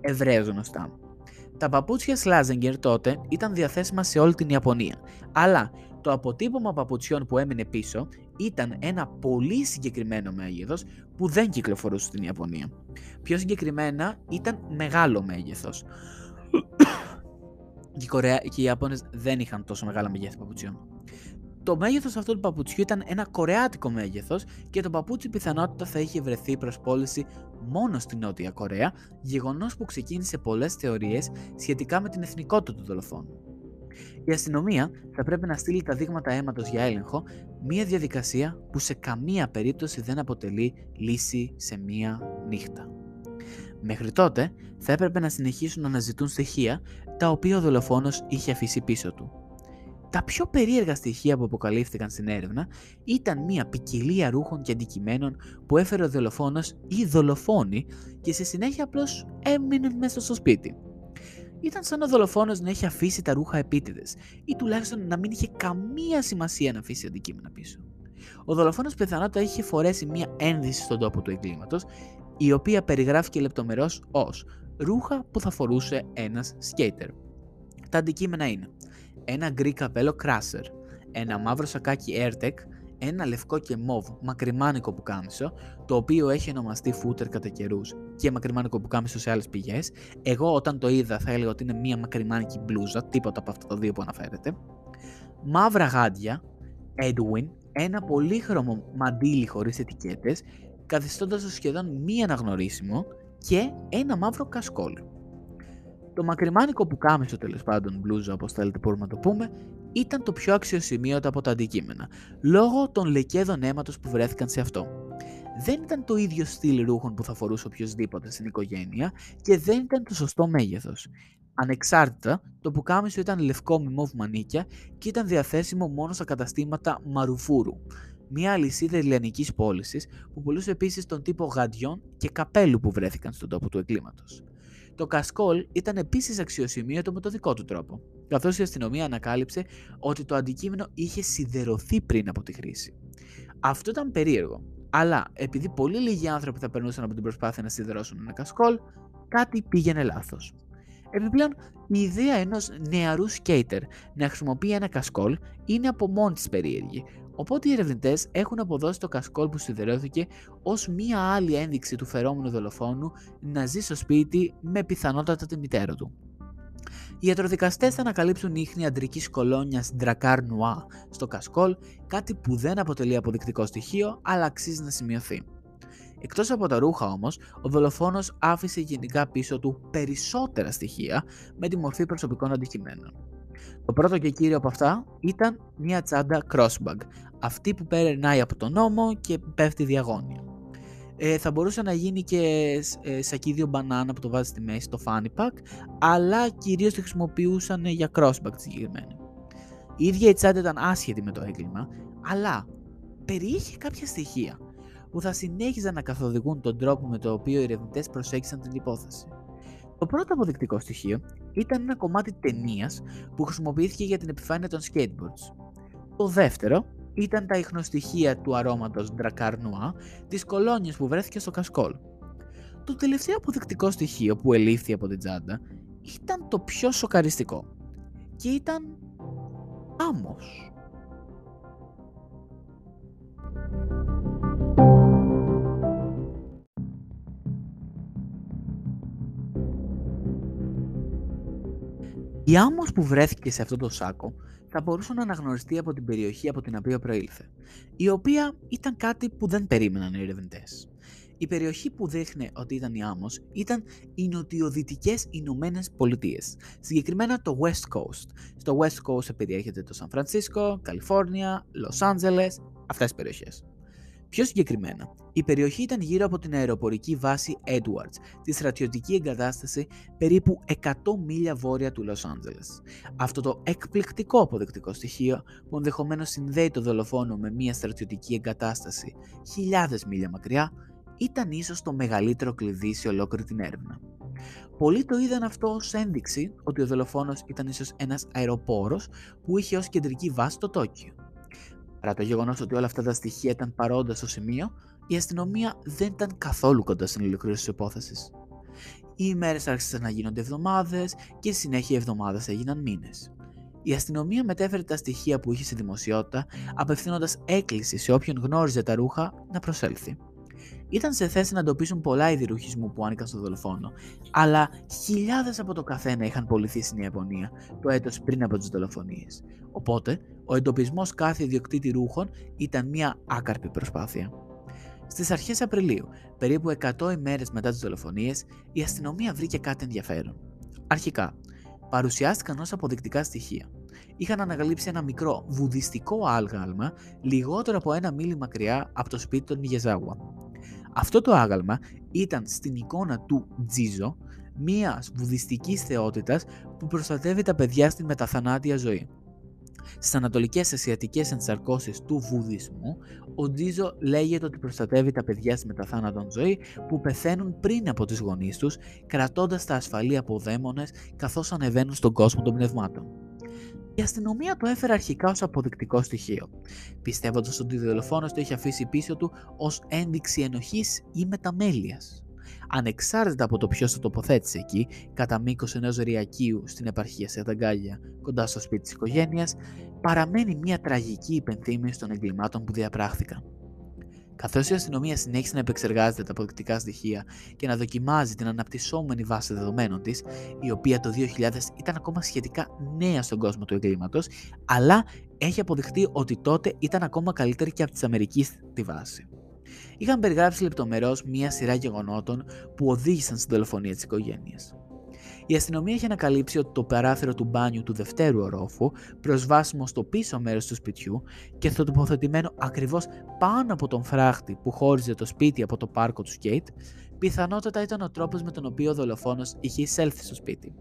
ευρέως γνωστά. Τα παπούτσια Slazenger τότε ήταν διαθέσιμα σε όλη την Ιαπωνία, αλλά το αποτύπωμα παπουτσιών που έμεινε πίσω ήταν ένα πολύ συγκεκριμένο μέγεθος που δεν κυκλοφορούσε στην Ιαπωνία. Πιο συγκεκριμένα ήταν μεγάλο μέγεθος. και, οι Κορεα... και οι Ιαπώνες δεν είχαν τόσο μεγάλα μεγέθη παπουτσιών. Το μέγεθος αυτού του παπουτσιού ήταν ένα κορεάτικο μέγεθος και το παπούτσι πιθανότητα θα είχε βρεθεί προς πώληση μόνο στη Νότια Κορέα, γεγονός που ξεκίνησε πολλές θεωρίες σχετικά με την εθνικότητα του δολοφόνου. Η αστυνομία θα πρέπει να στείλει τα δείγματα αίματος για έλεγχο, μια διαδικασία που σε καμία περίπτωση δεν αποτελεί λύση σε μία νύχτα. Μέχρι τότε θα έπρεπε να συνεχίσουν να αναζητούν στοιχεία τα οποία ο δολοφόνος είχε αφήσει πίσω του. Τα πιο περίεργα στοιχεία που αποκαλύφθηκαν στην έρευνα ήταν μια ποικιλία ρούχων και αντικειμένων που έφερε ο δολοφόνος ή δολοφόνοι και στη συνέχεια απλώς έμειναν μέσα στο σπίτι. Ήταν σαν ο δολοφόνος να έχει αφήσει τα ρούχα επίτηδες, ή τουλάχιστον να μην είχε καμία σημασία να αφήσει αντικείμενα πίσω. Ο δολοφόνος πιθανότατα είχε φορέσει μία ένδυση στον τόπο του εγκλήματος, η οποία περιγράφηκε λεπτομερώς ως ρούχα που θα φορούσε ένας σκέιτερ. Τα αντικείμενα είναι ένα γκρι καπέλο Crusher, ένα μαύρο σακάκι AirTech, ένα λευκό και μοβ μακριμάνικο πουκάμισο, το οποίο έχει ονομαστεί φούτερ κατά καιρούς και μακριμάνικο πουκάμισο σε άλλες πηγές. Εγώ όταν το είδα θα έλεγα ότι είναι μία μακριμάνικη μπλούζα, τίποτα από αυτά τα δύο που αναφέρεται. Μαύρα γάντια, Edwin, ένα πολύχρωμο μαντίλι χωρίς ετικέτες, καθιστώντας το σχεδόν μη αναγνωρίσιμο και ένα μαύρο κασκόλ. Το μακριμάνικο που κάμισο τέλος πάντων μπλούζα, όπως θέλετε μπορούμε να το πούμε, ήταν το πιο αξιοσημείωτο από τα αντικείμενα, λόγω των λεκέδων αίματος που βρέθηκαν σε αυτό. Δεν ήταν το ίδιο στυλ ρούχων που θα φορούσε οποιοδήποτε στην οικογένεια και δεν ήταν το σωστό μέγεθος. Ανεξάρτητα, το πουκάμισο ήταν λευκό με μοβ μανίκια και ήταν διαθέσιμο μόνο στα καταστήματα Μαρουφούρου, μια αλυσίδα ελληνική πώλησης που πουλούσε επίσης τον τύπο γαντιών και καπέλου που βρέθηκαν στον τόπο του εγκλήματος. Το κασκόλ ήταν επίσης αξιοσημείωτο με το δικό του τρόπο, καθώς η αστυνομία ανακάλυψε ότι το αντικείμενο είχε σιδερωθεί πριν από τη χρήση. Αυτό ήταν περίεργο. Αλλά επειδή πολύ λίγοι άνθρωποι θα περνούσαν από την προσπάθεια να σιδερώσουν ένα κασκόλ, κάτι πήγαινε λάθος. Επιπλέον, η ιδέα ενός νεαρού σκέιτερ να χρησιμοποιεί ένα κασκόλ είναι από μόνη της περίεργη, Οπότε οι ερευνητές έχουν αποδώσει το κασκόλ που σιδερώθηκε ως μία άλλη ένδειξη του φερόμενου δολοφόνου να ζει στο σπίτι με πιθανότατα τη μητέρα του. Οι ιατροδικαστές θα ανακαλύψουν ίχνη αντρικής κολόνιας Dracar Noir στο κασκόλ, κάτι που δεν αποτελεί αποδεικτικό στοιχείο, αλλά αξίζει να σημειωθεί. Εκτός από τα ρούχα όμως, ο δολοφόνος άφησε γενικά πίσω του περισσότερα στοιχεία με τη μορφή προσωπικών αντικειμένων. Το πρώτο και κύριο από αυτά ήταν μια τσάντα crossbag, αυτή που περνάει από τον νόμο και πέφτει διαγώνια. Ε, θα μπορούσε να γίνει και ε, σακίδιο μπανάνα που το βάζεις στη μέση, το fanny pack, αλλά κυρίως τη χρησιμοποιούσαν για crossbag συγκεκριμένη. Η ίδια η τσάντα ήταν άσχετη με το έγκλημα, αλλά περιείχε κάποια στοιχεία που θα συνέχιζαν να καθοδηγούν τον τρόπο με το οποίο οι ερευνητές προσέγγισαν την υπόθεση. Το πρώτο αποδεικτικό στοιχείο ήταν ένα κομμάτι ταινίας που χρησιμοποιήθηκε για την επιφάνεια των skateboards. Το δεύτερο ήταν τα ίχνοστοιχεία του αρώματος Dracar Noir της κολόνιας που βρέθηκε στο κασκόλ. Το τελευταίο αποδεικτικό στοιχείο που ελήφθη από την τσάντα ήταν το πιο σοκαριστικό και ήταν άμμος. Η άμμος που βρέθηκε σε αυτό το σάκο θα μπορούσε να αναγνωριστεί από την περιοχή από την οποία προήλθε, η οποία ήταν κάτι που δεν περίμεναν οι ερευνητές. Η περιοχή που δείχνει ότι ήταν η άμμος ήταν οι νοτιοδυτικές Ηνωμένες Πολιτείες, συγκεκριμένα το West Coast. Στο West Coast περιέχεται το Σαν Φρανσίσκο, Καλιφόρνια, Λος Άντζελες, αυτές τις περιοχές. Πιο συγκεκριμένα, η περιοχή ήταν γύρω από την αεροπορική βάση Edwards, τη στρατιωτική εγκατάσταση περίπου 100 μίλια βόρεια του Λος Άντζελες. Αυτό το εκπληκτικό αποδεκτικό στοιχείο που ενδεχομένως συνδέει το δολοφόνο με μια στρατιωτική εγκατάσταση χιλιάδες μίλια μακριά, ήταν ίσως το μεγαλύτερο κλειδί σε ολόκληρη την έρευνα. Πολλοί το είδαν αυτό ως ένδειξη ότι ο δολοφόνος ήταν ίσως ένας αεροπόρος που είχε ως κεντρική βάση το Τόκιο. Παρά το γεγονός ότι όλα αυτά τα στοιχεία ήταν παρόντας στο σημείο, η αστυνομία δεν ήταν καθόλου κοντά στην ολοκλήρωση της υπόθεσης. Οι ημέρες άρχισαν να γίνονται εβδομάδες και συνέχεια οι εβδομάδες έγιναν μήνες. Η αστυνομία μετέφερε τα στοιχεία που είχε σε δημοσιότητα, απευθύνοντας έκκληση σε όποιον γνώριζε τα ρούχα να προσέλθει. Ήταν σε θέση να εντοπίσουν πολλά είδη ρουχισμού που άνοικαν στο δολοφόνο, αλλά χιλιάδες από το καθένα είχαν πολιθεί στην Ιαπωνία το έτος πριν από τις δολοφονίες. Οπότε, ο εντοπισμός κάθε ιδιοκτήτη ρούχων ήταν μια άκαρπη προσπάθεια. Στις αρχές Απριλίου, περίπου 100 ημέρες μετά τις δολοφονίες, η αστυνομία βρήκε κάτι ενδιαφέρον. Αρχικά, παρουσιάστηκαν ως αποδεικτικά στοιχεία. Είχαν ανακαλύψει ένα μικρό βουδιστικό άγαλμα λιγότερο από ένα μίλι μακριά από το σπίτι των Μιγεζάγουα. Αυτό το άγαλμα ήταν στην εικόνα του Τζίζο, μιας βουδιστικής θεότητας που προστατεύει τα παιδιά στην μεταθανάτια ζωή. Στις ανατολικές ασιατικές ενσαρκώσεις του βουδισμού, ο Τζίζο λέγεται ότι προστατεύει τα παιδιά στη μεταθάνατον ζωή που πεθαίνουν πριν από τι γονείς τους, κρατώντας τα ασφαλή από δαίμονες καθώς ανεβαίνουν στον κόσμο των πνευμάτων. Η αστυνομία το έφερε αρχικά ως αποδεικτικό στοιχείο, πιστεύοντας ότι ο δολοφόνος το είχε αφήσει πίσω του ως ένδειξη ενοχής ή μεταμέλειας. Ανεξάρτητα από το ποιος το τοποθέτησε εκεί, κατά μήκος ενός ριακίου στην επαρχία Σερταγκάλια, κοντά στο σπίτι της οικογένειας, παραμένει μια τραγική υπενθύμηση των εγκλημάτων που διαπράχθηκαν. Καθώς η αστυνομία συνέχισε να επεξεργάζεται τα αποδεικτικά στοιχεία και να δοκιμάζει την αναπτυσσόμενη βάση δεδομένων της, η οποία το 2000 ήταν ακόμα σχετικά νέα στον κόσμο του εγκλήματος, αλλά έχει αποδειχτεί ότι τότε ήταν ακόμα καλύτερη και από τη Αμερικής τη βάση. Είχαν περιγράψει λεπτομερώς μία σειρά γεγονότων που οδήγησαν στην δολοφονία της οικογένειας. Η αστυνομία είχε ανακαλύψει ότι το παράθυρο του μπάνιου του δευτέρου ορόφου, προσβάσιμο στο πίσω μέρος του σπιτιού και στο τοποθετημένο ακριβώς πάνω από τον φράχτη που χώριζε το σπίτι από το πάρκο του σκέιτ, πιθανότατα ήταν ο τρόπος με τον οποίο ο δολοφόνος είχε εισέλθει στο σπίτι.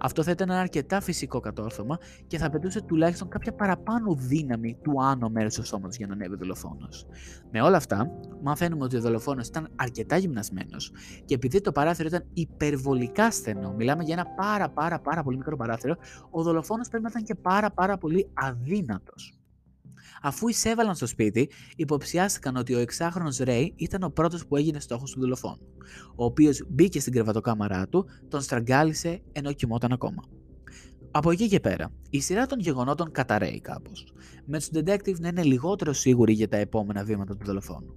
Αυτό θα ήταν ένα αρκετά φυσικό κατόρθωμα και θα απαιτούσε τουλάχιστον κάποια παραπάνω δύναμη του άνω μέρους του σώματος για να ανέβει ο δολοφόνος. Με όλα αυτά, μαθαίνουμε ότι ο δολοφόνος ήταν αρκετά γυμνασμένος και επειδή το παράθυρο ήταν υπερβολικά στενό, μιλάμε για ένα πάρα πάρα πάρα πολύ μικρό παράθυρο, ο δολοφόνος πρέπει να ήταν και πάρα πάρα πολύ αδύνατος. Αφού εισέβαλαν στο σπίτι, υποψιάστηκαν ότι ο εξάχρονος Ρέι ήταν ο πρώτος που έγινε στόχος του δολοφόνου, ο οποίος μπήκε στην κρεβατοκάμαρά του, τον στραγγάλισε ενώ κοιμόταν ακόμα. Από εκεί και πέρα, η σειρά των γεγονότων καταραίει κάπως, με τους detective να είναι λιγότερο σίγουροι για τα επόμενα βήματα του δολοφόνου.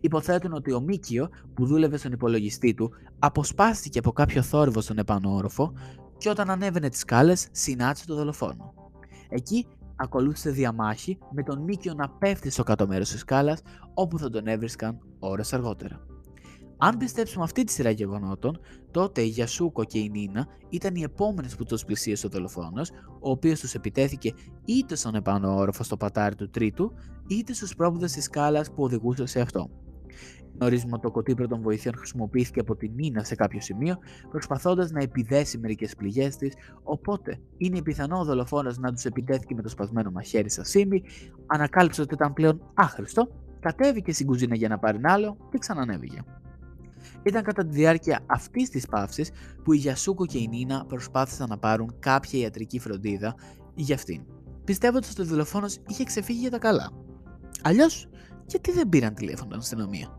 Υποθέτουν ότι ο Μίκιο, που δούλευε στον υπολογιστή του, αποσπάστηκε από κάποιο θόρυβο στον επάνω όροφο και όταν ανέβαινε τις σκάλες, συνάντησε τον δολοφόνο. Εκεί ακολούθησε διαμάχη με τον Μίκιο να πέφτει στο κάτω μέρος της σκάλας, όπου θα τον έβρισκαν ώρες αργότερα. Αν πιστέψουμε αυτή τη σειρά γεγονότων, τότε η Γιασούκο και η Νίνα ήταν οι επόμενες που τους πλησίασε ο δολοφόνος, ο οποίος τους επιτέθηκε είτε στον επάνω όροφο στο πατάρι του τρίτου, είτε στους πρόπουδε της σκάλας που οδηγούσε σε αυτό. Γνωρίζουμε ότι το κοτύπρο των βοηθειών χρησιμοποιήθηκε από την Νίνα σε κάποιο σημείο, προσπαθώντας να επιδέσει μερικές πληγές της, οπότε είναι πιθανό ο δολοφόνος να τους επιτέθηκε με το σπασμένο μαχαίρι στα σύμπη, ανακάλυψε ότι ήταν πλέον άχρηστο, κατέβηκε στην κουζίνα για να πάρει άλλο και ξανανέβηκε. Ήταν κατά τη διάρκεια αυτής της παύσης που η Γιασούκο και η Νίνα προσπάθησαν να πάρουν κάποια ιατρική φροντίδα για αυτήν, πιστεύοντας ότι ο δολοφόνος είχε ξεφύγει για τα καλά. Αλλιώς, γιατί δεν πήραν τηλέφωνο την αστυνομία;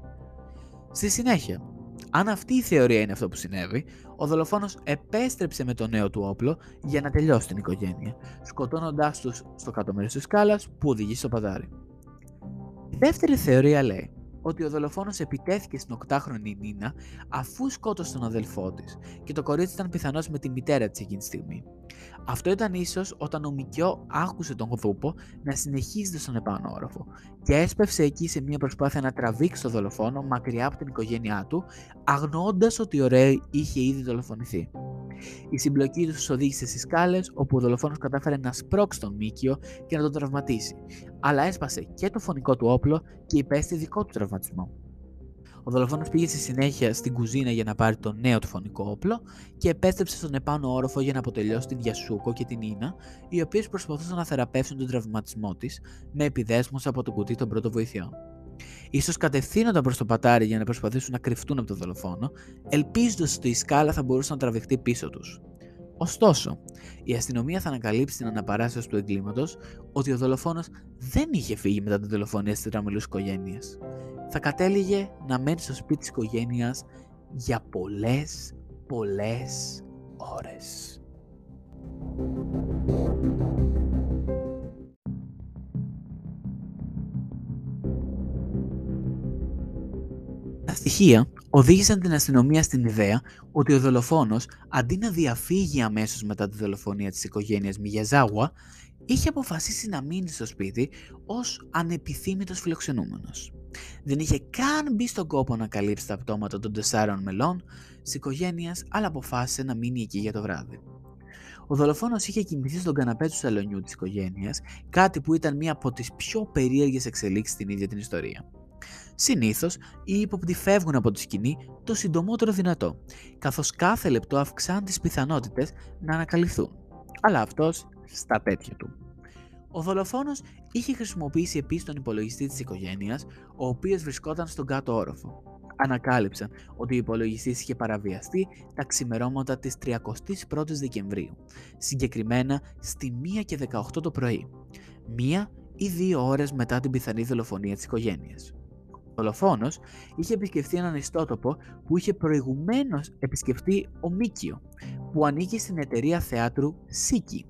Στη συνέχεια, αν αυτή η θεωρία είναι αυτό που συνέβη, ο δολοφόνος επέστρεψε με το νέο του όπλο για να τελειώσει την οικογένεια, σκοτώνοντάς τους στο κάτω μέρος της σκάλας που οδηγεί στο παδάρι. Η δεύτερη θεωρία λέει ότι ο δολοφόνος επιτέθηκε στην οκτάχρονη Νίνα αφού σκότωσε τον αδελφό της και το κορίτσι ήταν πιθανώ με τη μητέρα της εκείνη τη στιγμή. Αυτό ήταν ίσως όταν ο Μικιό άκουσε τον Γδούπο να συνεχίζεται στον επάνω όροφο και έσπευσε εκεί σε μια προσπάθεια να τραβήξει τον δολοφόνο μακριά από την οικογένειά του, αγνοώντας ότι ο Ρέι είχε ήδη δολοφονηθεί. Η συμπλοκή του οδήγησε στις σκάλες, όπου ο δολοφόνος κατάφερε να σπρώξει τον Μίκιο και να τον τραυματίσει, αλλά έσπασε και το φωνικό του όπλο και υπέστη δικό του τραυματισμό. Ο δολοφόνος πήγε στη συνέχεια στην κουζίνα για να πάρει το νέο του φωνικό όπλο και επέστρεψε στον επάνω όροφο για να αποτελειώσει την Γιασούκο και την Ίνα, οι οποίες προσπαθούσαν να θεραπεύσουν τον τραυματισμό της με επιδέσμους από το κουτί των πρώτων βοηθειών. σω κατευθύνονταν προς το πατάρι για να προσπαθήσουν να κρυφτούν από τον δολοφόνο, ελπίζοντας ότι η σκάλα θα μπορούσε να τραβηχτεί πίσω τους. Ωστόσο, η αστυνομία θα ανακαλύψει την αναπαράσταση του εγκλήματος ότι ο δολοφόνος δεν είχε φύγει μετά την δολοφονία της τετραμελού οικογένειας. Θα κατέληγε να μένει στο σπίτι της οικογένειας για πολλές, πολλές ώρες. Τα στοιχεία οδήγησαν την αστυνομία στην ιδέα ότι ο δολοφόνος, αντί να διαφύγει αμέσως μετά τη δολοφονία της οικογένειας Μιγιαζάουα, είχε αποφασίσει να μείνει στο σπίτι ως ανεπιθύμητος φιλοξενούμενος. Δεν είχε καν μπει στον κόπο να καλύψει τα πτώματα των τεσσάρων μελών της οικογένειας, αλλά αποφάσισε να μείνει εκεί για το βράδυ. Ο δολοφόνος είχε κοιμηθεί στον καναπέ του σαλονιού της οικογένειας, κάτι που ήταν μία από τις πιο περίεργες εξελίξεις στην ίδια την ιστορία. Συνήθως, οι ύποπτοι φεύγουν από τη σκηνή το συντομότερο δυνατό, καθώς κάθε λεπτό αυξάνει τις πιθανότητες να ανακαλυφθούν. Αλλά αυτός στα τέτοια του. Ο δολοφόνος είχε χρησιμοποιήσει επίσης τον υπολογιστή της οικογένειας, ο οποίος βρισκόταν στον κάτω όροφο. Ανακάλυψαν ότι ο υπολογιστής είχε παραβιαστεί τα ξημερώματα της 31η Δεκεμβρίου, συγκεκριμένα στη 1 και 18 το πρωί, μία ή δύο ώρες μετά την πιθανή δολοφονία της οικογένειας. Ο δολοφόνος είχε επισκεφτεί έναν ιστότοπο που είχε προηγουμένως επισκεφτεί ο Μίκιο, που ανήκει στην εταιρεία θεάτρου Σίκη.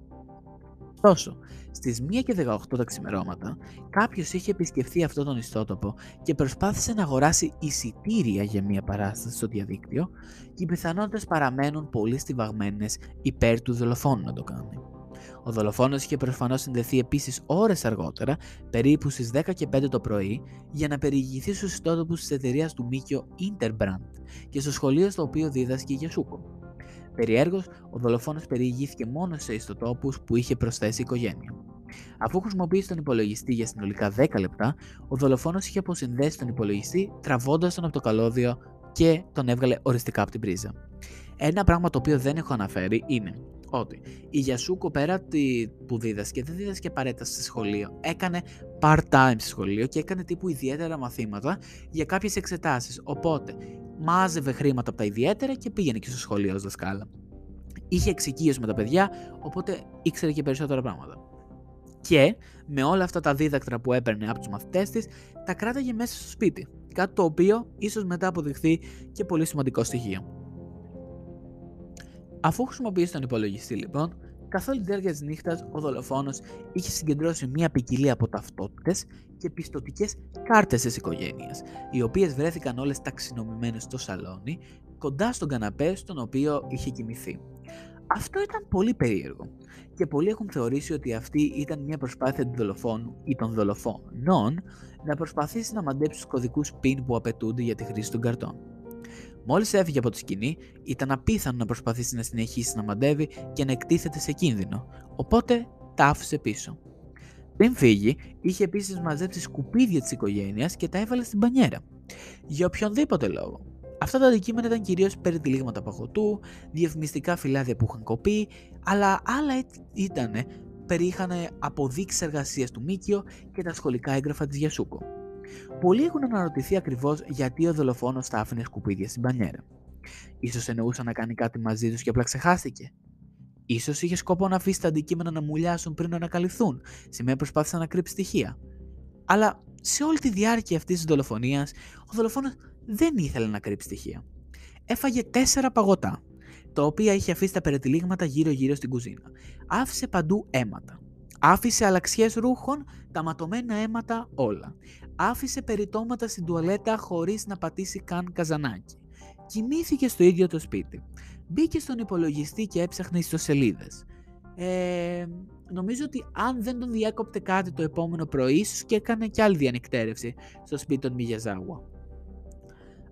Ωστόσο, στις 1 και 18 τα ξημερώματα, κάποιος είχε επισκεφθεί αυτόν τον ιστότοπο και προσπάθησε να αγοράσει εισιτήρια για μια παράσταση στο διαδίκτυο και οι πιθανότητες παραμένουν πολύ στιβαγμένες υπέρ του δολοφόνου να το κάνει. Ο δολοφόνος είχε προφανώς συνδεθεί επίσης ώρες αργότερα, περίπου στις 10 και 5 το πρωί, για να περιηγηθεί στους ιστότοπους της εταιρείας του Μίκιο Interbrand και στο σχολείο στο οποίο δίδασκε η Γιασούκο. Περιέργως, ο δολοφόνος περιηγήθηκε μόνο σε ιστοτόπους που είχε προσθέσει η οικογένεια. Αφού χρησιμοποίησε τον υπολογιστή για συνολικά 10 λεπτά, ο δολοφόνος είχε αποσυνδέσει τον υπολογιστή τραβώντας τον από το καλώδιο και τον έβγαλε οριστικά από την πρίζα. Ένα πράγμα το οποίο δεν έχω αναφέρει είναι ότι η Γιασούκο πέρα που δίδασκε δεν δίδασκε απαραίτητα στο σχολείο. Έκανε part-time στο σχολείο και έκανε τύπου ιδιαίτερα μαθήματα για κάποιες εξετάσεις. Οπότε μάζευε χρήματα από τα ιδιαίτερα και πήγαινε και στο σχολείο ως δασκάλα. Είχε εξοικείωση με τα παιδιά, οπότε ήξερε και περισσότερα πράγματα. Και με όλα αυτά τα δίδακτρα που έπαιρνε από τους μαθητές της, τα κράταγε μέσα στο σπίτι. Κάτι το οποίο ίσως μετά αποδειχθεί και πολύ σημαντικό στοιχείο. Αφού χρησιμοποιήσει τον υπολογιστή λοιπόν, καθ' όλη τη διάρκεια της νύχτας ο δολοφόνος είχε συγκεντρώσει μια ποικιλία από ταυτότητες και πιστοτικές κάρτες της οικογένειας, οι οποίες βρέθηκαν όλες ταξινομημένες στο σαλόνι, κοντά στον καναπέ στον οποίο είχε κοιμηθεί. Αυτό ήταν πολύ περίεργο και πολλοί έχουν θεωρήσει ότι αυτή ήταν μια προσπάθεια του δολοφόνου ή των δολοφόνων να προσπαθήσει να μαντέψει τους κωδικούς PIN που απαιτούνται για τη χρήση των καρτών. Μόλις έφυγε από τη σκηνή, ήταν απίθανο να προσπαθήσει να συνεχίσει να μαντεύει και να εκτίθεται σε κίνδυνο, οπότε τα άφησε πίσω. Πριν φύγει, είχε επίσης μαζέψει σκουπίδια της οικογένειας και τα έβαλε στην πανιέρα. Για οποιονδήποτε λόγο. Αυτά τα αντικείμενα ήταν κυρίως περιτυλίγματα παγωτού, διαφημιστικά φυλάδια που είχαν κοπεί, αλλά άλλα ήταν περίχαν αποδείξεις εργασίας του Μίκιο και τα σχολικά έγγραφα της Γιασούκο. Πολλοί έχουν αναρωτηθεί ακριβώς γιατί ο δολοφόνος θα άφηνε σκουπίδια στην πανιέρα. σω εννοούσε να κάνει κάτι μαζί τους και απλά ξεχάστηκε. σω είχε σκοπό να αφήσει τα αντικείμενα να μουλιάσουν πριν να ανακαλυφθούν, σημαίνει προσπάθησε να κρύψει στοιχεία. Αλλά σε όλη τη διάρκεια αυτής της δολοφονίας, ο δολοφόνος δεν ήθελε να κρύψει στοιχεία. Έφαγε τέσσερα παγωτά, τα οποία είχε αφήσει τα περιτυλίγματα γύρω-γύρω στην κουζίνα. Άφησε παντού αίματα. Άφησε αλλαξιές ρούχων, τα ματωμένα αίματα όλα. Άφησε περιτώματα στην τουαλέτα χωρίς να πατήσει καν καζανάκι. Κοιμήθηκε στο ίδιο το σπίτι. Μπήκε στον υπολογιστή και έψαχνε ιστοσελίδες. Ε, νομίζω ότι αν δεν τον διέκοπτε κάτι το επόμενο πρωί, ίσως και έκανε κι άλλη διανυκτέρευση στο σπίτι των Μιγιαζάγουα.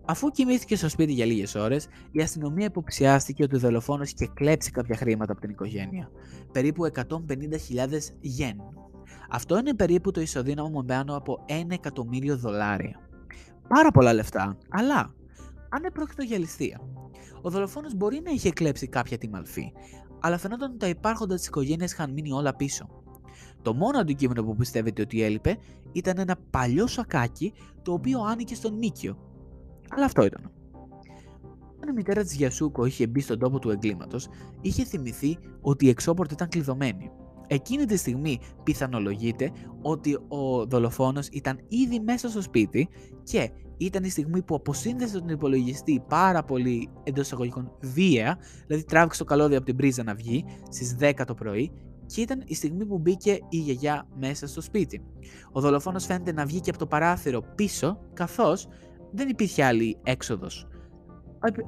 Αφού κοιμήθηκε στο σπίτι για λίγες ώρες, η αστυνομία υποψιάστηκε ότι ο δολοφόνος είχε κλέψει κάποια χρήματα από την οικογένεια. Περίπου 150.000 γεν. Αυτό είναι περίπου το ισοδύναμο πάνω από 1 εκατομμύριο δολάρια. Πάρα πολλά λεφτά, αλλά αν επρόκειτο για ληστεία. Ο δολοφόνος μπορεί να είχε κλέψει κάποια τιμαλφή, αλλά φαινόταν ότι τα υπάρχοντα της οικογένειας είχαν μείνει όλα πίσω. Το μόνο αντικείμενο που πιστεύετε ότι έλειπε ήταν ένα παλιό σακάκι το οποίο άνοιγε στον Νίκιο, αλλά αυτό ήταν. Όταν η μητέρα της Γιασούκο είχε μπει στον τόπο του εγκλήματος, είχε θυμηθεί ότι η εξώπορτα ήταν κλειδωμένη. Εκείνη τη στιγμή πιθανολογείται ότι ο δολοφόνος ήταν ήδη μέσα στο σπίτι και ήταν η στιγμή που αποσύνδεσε τον υπολογιστή πάρα πολύ εντός εισαγωγικών βία, δηλαδή τράβηξε το καλώδιο από την πρίζα να βγει στις 10 το πρωί και ήταν η στιγμή που μπήκε η γιαγιά μέσα στο σπίτι. Ο δολοφόνος φαίνεται να βγήκε από το παράθυρο πίσω, καθώς δεν υπήρχε άλλη έξοδος.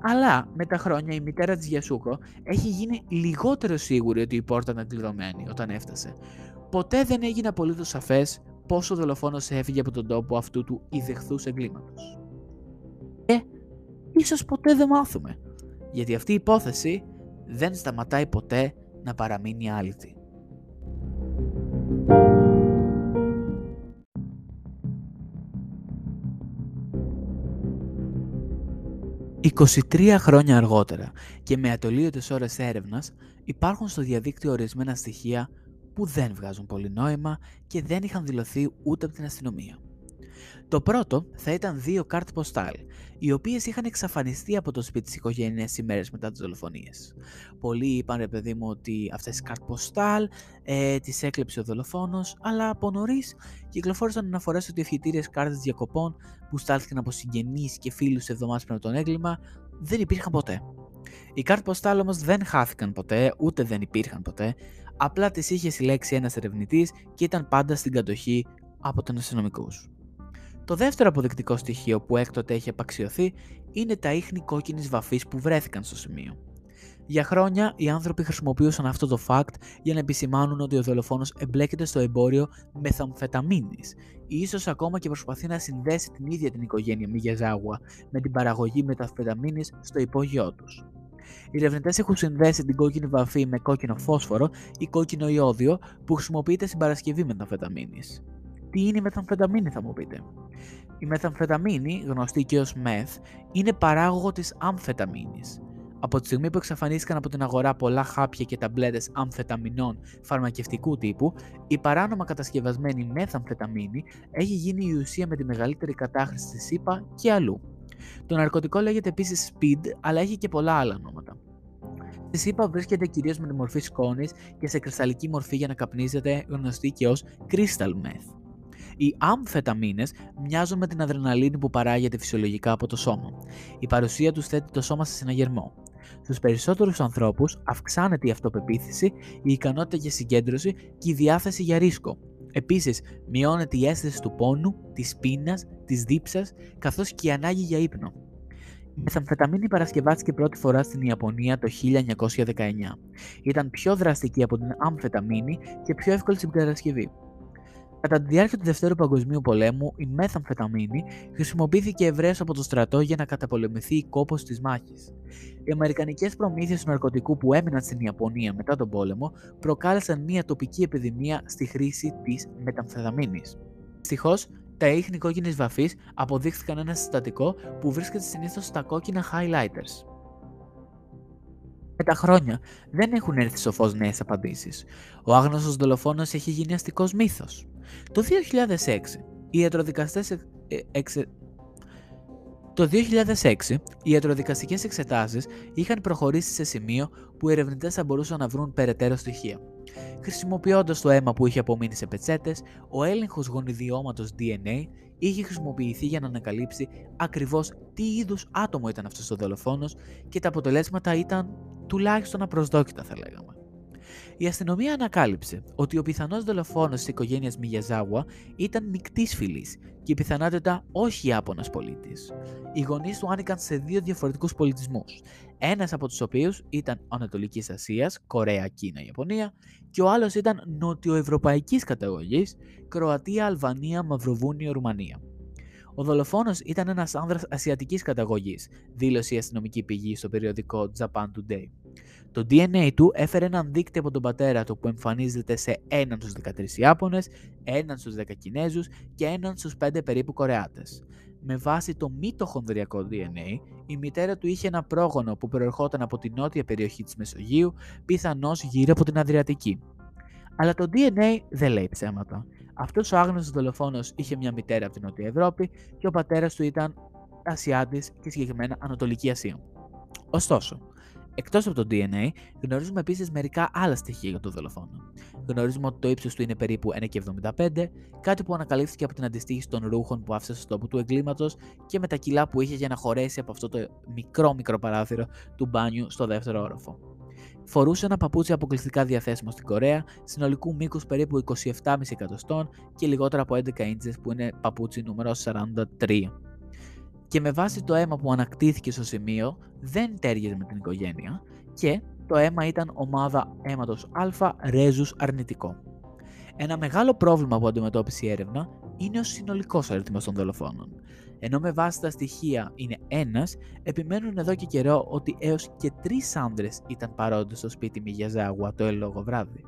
Αλλά με τα χρόνια η μητέρα της Γιασούκο έχει γίνει λιγότερο σίγουρη ότι η πόρτα ήταν κλειδωμένη όταν έφτασε. Ποτέ δεν έγινε απολύτως σαφές πόσο ο δολοφόνος έφυγε από τον τόπο αυτού του ιδεχθούς εγκλήματος. Και ίσως ποτέ δεν μάθουμε, γιατί αυτή η υπόθεση δεν σταματάει ποτέ να παραμείνει άλυτη. 23 χρόνια αργότερα και με ατολίωτες ώρες έρευνας υπάρχουν στο διαδίκτυο ορισμένα στοιχεία που δεν βγάζουν πολύ νόημα και δεν είχαν δηλωθεί ούτε από την αστυνομία. Το πρώτο θα ήταν δύο κάρτ ποστάλ, οι οποίες είχαν εξαφανιστεί από το σπίτι τη οικογένεια ημέρες μετά τις δολοφονίες. Πολλοί είπαν, ρε παιδί μου, ότι αυτές οι κάρτ ποστάλ ε, τις έκλεψε ο δολοφόνος, αλλά από νωρίς κυκλοφόρησαν αναφορές ότι ευχητήριες κάρτες διακοπών που στάλθηκαν από συγγενείς και φίλους εβδομάδες πριν από τον έγκλημα δεν υπήρχαν ποτέ. Οι κάρτ ποστάλ όμως δεν χάθηκαν ποτέ, ούτε δεν υπήρχαν ποτέ, απλά τις είχε συλλέξει ένας ερευνητής και ήταν πάντα στην κατοχή από τον αστυνομικούς. Το δεύτερο αποδεικτικό στοιχείο που έκτοτε έχει απαξιωθεί είναι τα ίχνη κόκκινης βαφής που βρέθηκαν στο σημείο. Για χρόνια οι άνθρωποι χρησιμοποιούσαν αυτό το fact για να επισημάνουν ότι ο δολοφόνος εμπλέκεται στο εμπόριο μεθαμφεταμίνης ή ίσως ακόμα και προσπαθεί να συνδέσει την ίδια την οικογένεια Μιγεζάγουα με την παραγωγή μεθαμφεταμίνης στο υπόγειό τους. Οι ερευνητές έχουν συνδέσει την κόκκινη βαφή με κόκκινο φόσφορο ή κόκκινο ιόδιο που χρησιμοποιείται στην παρασκευή μεταμφεταμίνης. Τι είναι η μεθαμφεταμίνη θα μου πείτε. Η μεθαμφεταμίνη, γνωστή και ως μεθ, είναι παράγωγο της αμφεταμίνης. Από τη στιγμή που εξαφανίστηκαν από την αγορά πολλά χάπια και ταμπλέτες αμφεταμινών φαρμακευτικού τύπου, η παράνομα κατασκευασμένη μεθαμφεταμίνη έχει γίνει η ουσία με τη μεγαλύτερη κατάχρηση στη ΣΥΠΑ και αλλού. Το ναρκωτικό λέγεται επίσης speed, αλλά έχει και πολλά άλλα ονόματα. Στη ΣΥΠΑ βρίσκεται κυρίως με τη μορφή σκόνης και σε κρυσταλλική μορφή για να καπνίζεται, γνωστή και ως crystal meth. Οι αμφεταμίνες μοιάζουν με την αδρεναλίνη που παράγεται φυσιολογικά από το σώμα. Η παρουσία τους θέτει το σώμα σε συναγερμό. Στους περισσότερους ανθρώπους αυξάνεται η αυτοπεποίθηση, η ικανότητα για συγκέντρωση και η διάθεση για ρίσκο. Επίσης, μειώνεται η αίσθηση του πόνου, της πείνας, της δίψας, καθώς και η ανάγκη για ύπνο. Η μεθαμφεταμίνη παρασκευάστηκε πρώτη φορά στην Ιαπωνία το 1919. Ήταν πιο δραστική από την αμφεταμίνη και πιο εύκολη στην κατασκευή. Κατά τη διάρκεια του Δευτέρου Παγκοσμίου Πολέμου, η μεθαμφεταμίνη χρησιμοποιήθηκε ευρέως από το στρατό για να καταπολεμηθεί η κόπος της μάχης. Οι αμερικανικές προμήθειες του ναρκωτικού που έμειναν στην Ιαπωνία μετά τον πόλεμο προκάλεσαν μια τοπική επιδημία στη χρήση της μεταμφεταμίνης. Δυστυχώς, τα ίχνη κόκκινης βαφής αποδείχθηκαν ένα συστατικό που βρίσκεται συνήθως στα κόκκινα highlighters. Με τα χρόνια δεν έχουν έρθει στο φως νέες απαντήσεις. Ο άγνωστος δολοφόνος έχει γίνει αστικός μύθος. Το 2006, οι ιατροδικαστές εξε... Το 2006, οι ιατροδικαστικές εξετάσεις είχαν προχωρήσει σε σημείο που οι ερευνητές θα μπορούσαν να βρουν περαιτέρω στοιχεία. Χρησιμοποιώντας το αίμα που είχε απομείνει σε πετσέτες, ο έλεγχος γονιδιώματος DNA είχε χρησιμοποιηθεί για να ανακαλύψει ακριβώς τι είδους άτομο ήταν αυτός ο δολοφόνος και τα αποτελέσματα ήταν τουλάχιστον απροσδόκητα θα λέγαμε. Η αστυνομία ανακάλυψε ότι ο πιθανός δολοφόνος της οικογένειας Μιγιαζάουα ήταν μεικτής φυλής και η πιθανότητα όχι Ιάπωνα πολίτης. Οι γονείς του άνοικαν σε δύο διαφορετικούς πολιτισμούς. Ένας από τους οποίους ήταν Ανατολικής Ασίας, Κορέα, Κίνα, Ιαπωνία, και ο άλλος ήταν νοτιοευρωπαϊκής καταγωγής, Κροατία, Αλβανία, Μαυροβούνιο, Ρουμανία. Ο δολοφόνος ήταν ένας άνδρας ασιατικής καταγωγής, δήλωσε η αστυνομική πηγή στο περιοδικό Japan Today. Το DNA του έφερε έναν δείκτη από τον πατέρα του που εμφανίζεται σε έναν στους 13 Ιάπωνες, έναν στους 10 Κινέζους και έναν στους 5 περίπου Κορεάτες. Με βάση το μυτοχονδριακό DNA, η μητέρα του είχε ένα πρόγονο που προερχόταν από την νότια περιοχή της Μεσογείου, πιθανώς γύρω από την Αδριατική. Αλλά το DNA δεν λέει ψέματα. Αυτός ο άγνωστος δολοφόνος είχε μια μητέρα από την Νότια Ευρώπη και ο πατέρας του ήταν Ασιάτης και συγκεκριμένα Ανατολική Ασία. Ωστόσο, Εκτός από το DNA, γνωρίζουμε επίσης μερικά άλλα στοιχεία για τον δολοφόνο. Γνωρίζουμε ότι το ύψος του είναι περίπου 1,75, κάτι που ανακαλύφθηκε από την αντιστοίχηση των ρούχων που άφησε στο τόπο του εγκλήματος και με τα κιλά που είχε για να χωρέσει από αυτό το μικρό μικρό παράθυρο του μπάνιου στο δεύτερο όροφο. Φορούσε ένα παπούτσι αποκλειστικά διαθέσιμο στην Κορέα, συνολικού μήκους περίπου 27,5 εκατοστών και λιγότερα από 11 ίντζες που είναι παπούτσι νούμερο 43 και με βάση το αίμα που ανακτήθηκε στο σημείο δεν τέριαζε με την οικογένεια και το αίμα ήταν ομάδα αίματος α ρέζους αρνητικό. Ένα μεγάλο πρόβλημα που αντιμετώπισε η έρευνα είναι ο συνολικός αριθμός των δολοφόνων. Ενώ με βάση τα στοιχεία είναι ένας, επιμένουν εδώ και καιρό ότι έως και τρεις άνδρες ήταν παρόντες στο σπίτι Μιγιαζάγουα το ελόγο βράδυ.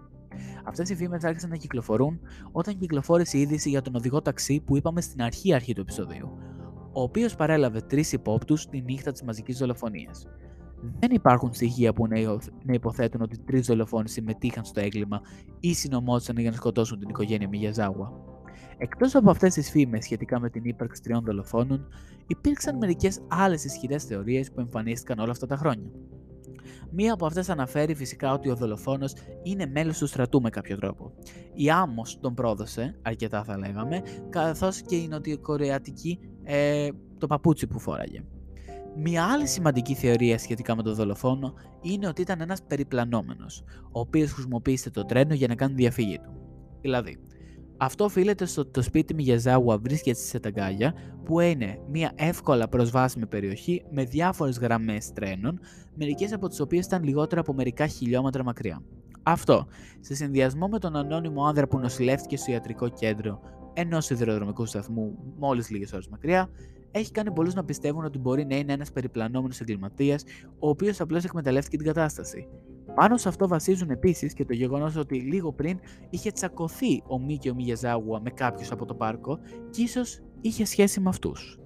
Αυτές οι φήμες άρχισαν να κυκλοφορούν όταν κυκλοφόρησε η είδηση για τον οδηγό ταξί που είπαμε στην αρχή αρχή του επεισοδίου, ο οποίος παρέλαβε τρεις υπόπτους τη νύχτα της μαζικής δολοφονίας. Δεν υπάρχουν στοιχεία που να υποθέτουν ότι τρεις δολοφόνοι συμμετείχαν στο έγκλημα ή συνομώθησαν για να σκοτώσουν την οικογένεια Μιγιαζάουα. Εκτός από αυτές τις φήμες σχετικά με την ύπαρξη τριών δολοφόνων, υπήρξαν μερικές άλλες ισχυρές θεωρίες που εμφανίστηκαν όλα αυτά τα χρόνια. Μία από αυτές αναφέρει φυσικά ότι ο δολοφόνος είναι μέλος του στρατού με κάποιο τρόπο. Η Άμμος τον πρόδωσε, αρκετά θα λέγαμε, καθώς και η νοτιοκορεατική ε, το παπούτσι που φόραγε. Μια άλλη σημαντική θεωρία σχετικά με τον δολοφόνο είναι ότι ήταν ένας περιπλανόμενος, ο οποίος χρησιμοποίησε το τρένο για να κάνει διαφύγη του. Δηλαδή, αυτό οφείλεται στο ότι το σπίτι Μιγιαζάουα βρίσκεται στη Σεταγκάγια, που είναι μια εύκολα προσβάσιμη περιοχή με διάφορες γραμμές τρένων, μερικές από τις οποίες ήταν λιγότερα από μερικά χιλιόμετρα μακριά. Αυτό, σε συνδυασμό με τον ανώνυμο άνδρα που νοσηλεύτηκε στο ιατρικό κέντρο ενός σιδηροδρομικού σταθμού μόλις λίγες ώρες μακριά, έχει κάνει πολλούς να πιστεύουν ότι μπορεί να είναι ένας περιπλανόμενος εγκληματίας, ο οποίος απλώς εκμεταλλεύτηκε την κατάσταση. Πάνω σε αυτό βασίζουν επίσης και το γεγονός ότι λίγο πριν είχε τσακωθεί ο Μίκιο Μιγεζάγουα με κάποιους από το πάρκο και ίσως είχε σχέση με αυτούς.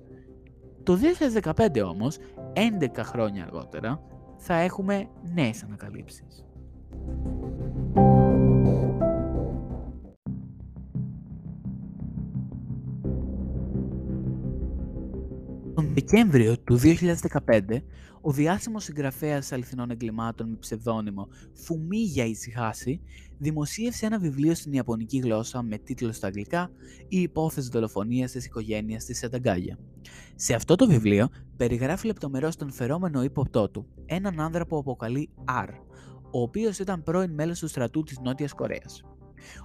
Το 2015 όμως, 11 χρόνια αργότερα, θα έχουμε νέες ανακαλύψεις. Δεκέμβριο του 2015, ο διάσημος συγγραφέας αληθινών εγκλημάτων με ψευδόνυμο Φουμίγια Ιτσιχάση δημοσίευσε ένα βιβλίο στην Ιαπωνική γλώσσα με τίτλο στα αγγλικά «Η υπόθεση δολοφονίας της οικογένειας της Σανταγκάγια». Σε αυτό το βιβλίο περιγράφει λεπτομερώς τον φερόμενο ύποπτό του, έναν άνδρα που αποκαλεί R, ο οποίος ήταν πρώην μέλος του στρατού της Νότιας Κορέας.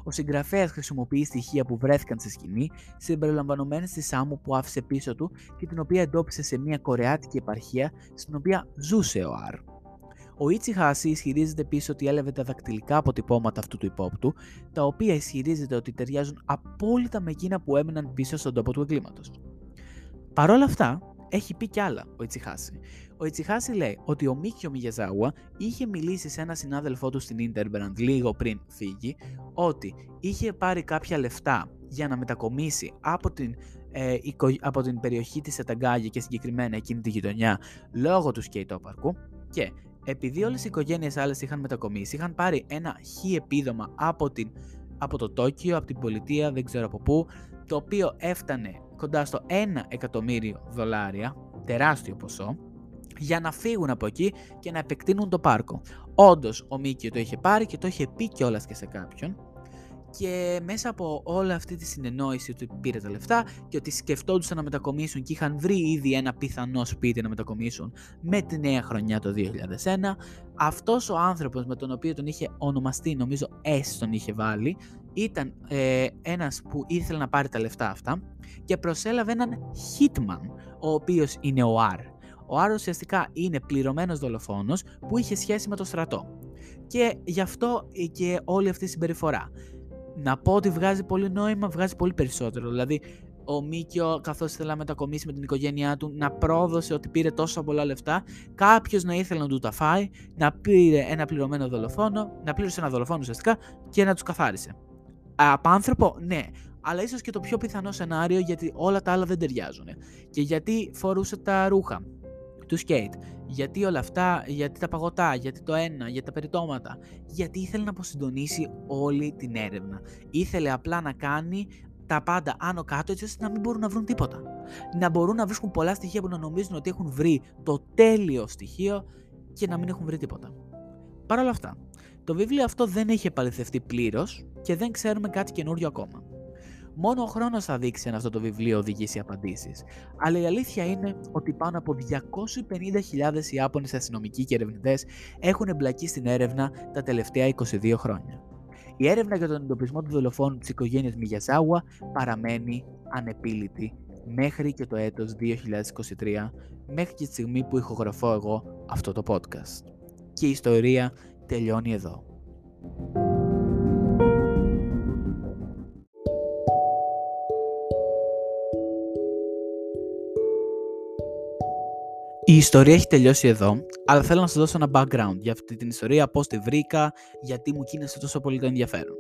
Ο συγγραφέας χρησιμοποιεί στοιχεία που βρέθηκαν στη σκηνή, συμπεριλαμβανομένες της άμμου που άφησε πίσω του και την οποία εντόπισε σε μια κορεάτικη επαρχία στην οποία ζούσε ο Αρ. Ο Ιτσι Χάση ισχυρίζεται πίσω ότι έλαβε τα δακτυλικά αποτυπώματα αυτού του υπόπτου, τα οποία ισχυρίζεται ότι ταιριάζουν απόλυτα με εκείνα που έμειναν πίσω στον τόπο του εγκλήματος. Παρ' όλα αυτά, έχει πει κι άλλα ο Ιτσιχάση. Ο Ιτσιχάση λέει ότι ο Μίκιο Μιγιαζάουα είχε μιλήσει σε ένα συνάδελφό του στην Interbrand λίγο πριν φύγει ότι είχε πάρει κάποια λεφτά για να μετακομίσει από την, ε, από την περιοχή της Εταγκάγια και συγκεκριμένα εκείνη τη γειτονιά λόγω του σκέιτόπαρκου και επειδή όλες οι οικογένειες άλλες είχαν μετακομίσει, είχαν πάρει ένα χι επίδομα από, την, από το Τόκιο, από την πολιτεία, δεν ξέρω από πού, το οποίο έφτανε κοντά στο 1 εκατομμύριο δολάρια, τεράστιο ποσό, για να φύγουν από εκεί και να επεκτείνουν το πάρκο. Όντως, ο Μίκιο το είχε πάρει και το είχε πει κιόλας και σε κάποιον. Και μέσα από όλη αυτή τη συνεννόηση ότι πήρε τα λεφτά και ότι σκεφτόντουσαν να μετακομίσουν και είχαν βρει ήδη ένα πιθανό σπίτι να μετακομίσουν με τη νέα χρονιά το 2001, αυτός ο άνθρωπος με τον οποίο τον είχε ονομαστεί, νομίζω S τον είχε βάλει, ήταν ε, ένας που ήθελε να πάρει τα λεφτά αυτά και προσέλαβε έναν hitman, ο οποίος είναι ο R. Ο Άρος ουσιαστικά είναι πληρωμένος δολοφόνος που είχε σχέση με το στρατό. Και γι' αυτό και όλη αυτή η συμπεριφορά. Να πω ότι βγάζει πολύ νόημα, βγάζει πολύ περισσότερο. Δηλαδή, ο Μίκιο, καθώς ήθελε να μετακομίσει με την οικογένειά του, να πρόδωσε ότι πήρε τόσα πολλά λεφτά, κάποιος να ήθελε να του τα φάει, να πήρε ένα πληρωμένο δολοφόνο, να πλήρωσε ένα δολοφόνο ουσιαστικά και να τους καθάρισε. Απάνθρωπο, ναι, αλλά ίσως και το πιο πιθανό σενάριο γιατί όλα τα άλλα δεν ταιριάζουν. Και γιατί φορούσε τα ρούχα του σκέιτ. Γιατί όλα αυτά, γιατί τα παγωτά, γιατί το ένα, γιατί τα περιτώματα. Γιατί ήθελε να αποσυντονίσει όλη την έρευνα. Ήθελε απλά να κάνει τα πάντα άνω κάτω έτσι ώστε να μην μπορούν να βρουν τίποτα. Να μπορούν να βρίσκουν πολλά στοιχεία που να νομίζουν ότι έχουν βρει το τέλειο στοιχείο και να μην έχουν βρει τίποτα. Παρ' όλα αυτά, το βιβλίο αυτό δεν έχει επαληθευτεί πλήρως και δεν ξέρουμε κάτι καινούριο ακόμα. Μόνο ο χρόνος θα δείξει αν αυτό το βιβλίο οδηγήσει απαντήσεις. Αλλά η αλήθεια είναι ότι πάνω από 250.000 Ιάπωνες αστυνομικοί και ερευνητές έχουν εμπλακεί στην έρευνα τα τελευταία 22 χρόνια. Η έρευνα για τον εντοπισμό του δολοφόνου της οικογένειας Μιγιαζάουα παραμένει ανεπίλητη μέχρι και το έτος 2023, μέχρι και τη στιγμή που ηχογραφώ εγώ αυτό το podcast. Και η ιστορία τελειώνει εδώ. Η ιστορία έχει τελειώσει εδώ, αλλά θέλω να σας δώσω ένα background για αυτή την ιστορία, πώς τη βρήκα, γιατί μου κίνησε τόσο πολύ το ενδιαφέρον.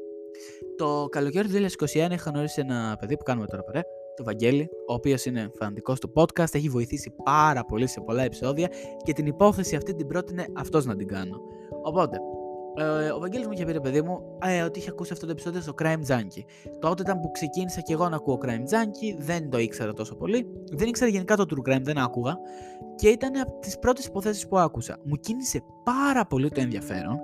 Το καλοκαίρι του 2021 είχα γνωρίσει ένα παιδί που κάνουμε τώρα παρέ, το Βαγγέλη, ο οποίος είναι φανατικός του podcast, έχει βοηθήσει πάρα πολύ σε πολλά επεισόδια και την υπόθεση αυτή την πρότεινε αυτός να την κάνω. Οπότε, ε, ο Βαγγέλης μου είχε πει, ρε παιδί μου, ε, ότι είχε ακούσει αυτό το επεισόδιο στο Crime Junkie. Τότε ήταν που ξεκίνησα και εγώ να ακούω Crime Junkie, δεν το ήξερα τόσο πολύ. Δεν ήξερα γενικά το True Crime, δεν άκουγα. Και ήταν από τις πρώτες υποθέσεις που άκουσα. Μου κίνησε πάρα πολύ το ενδιαφέρον,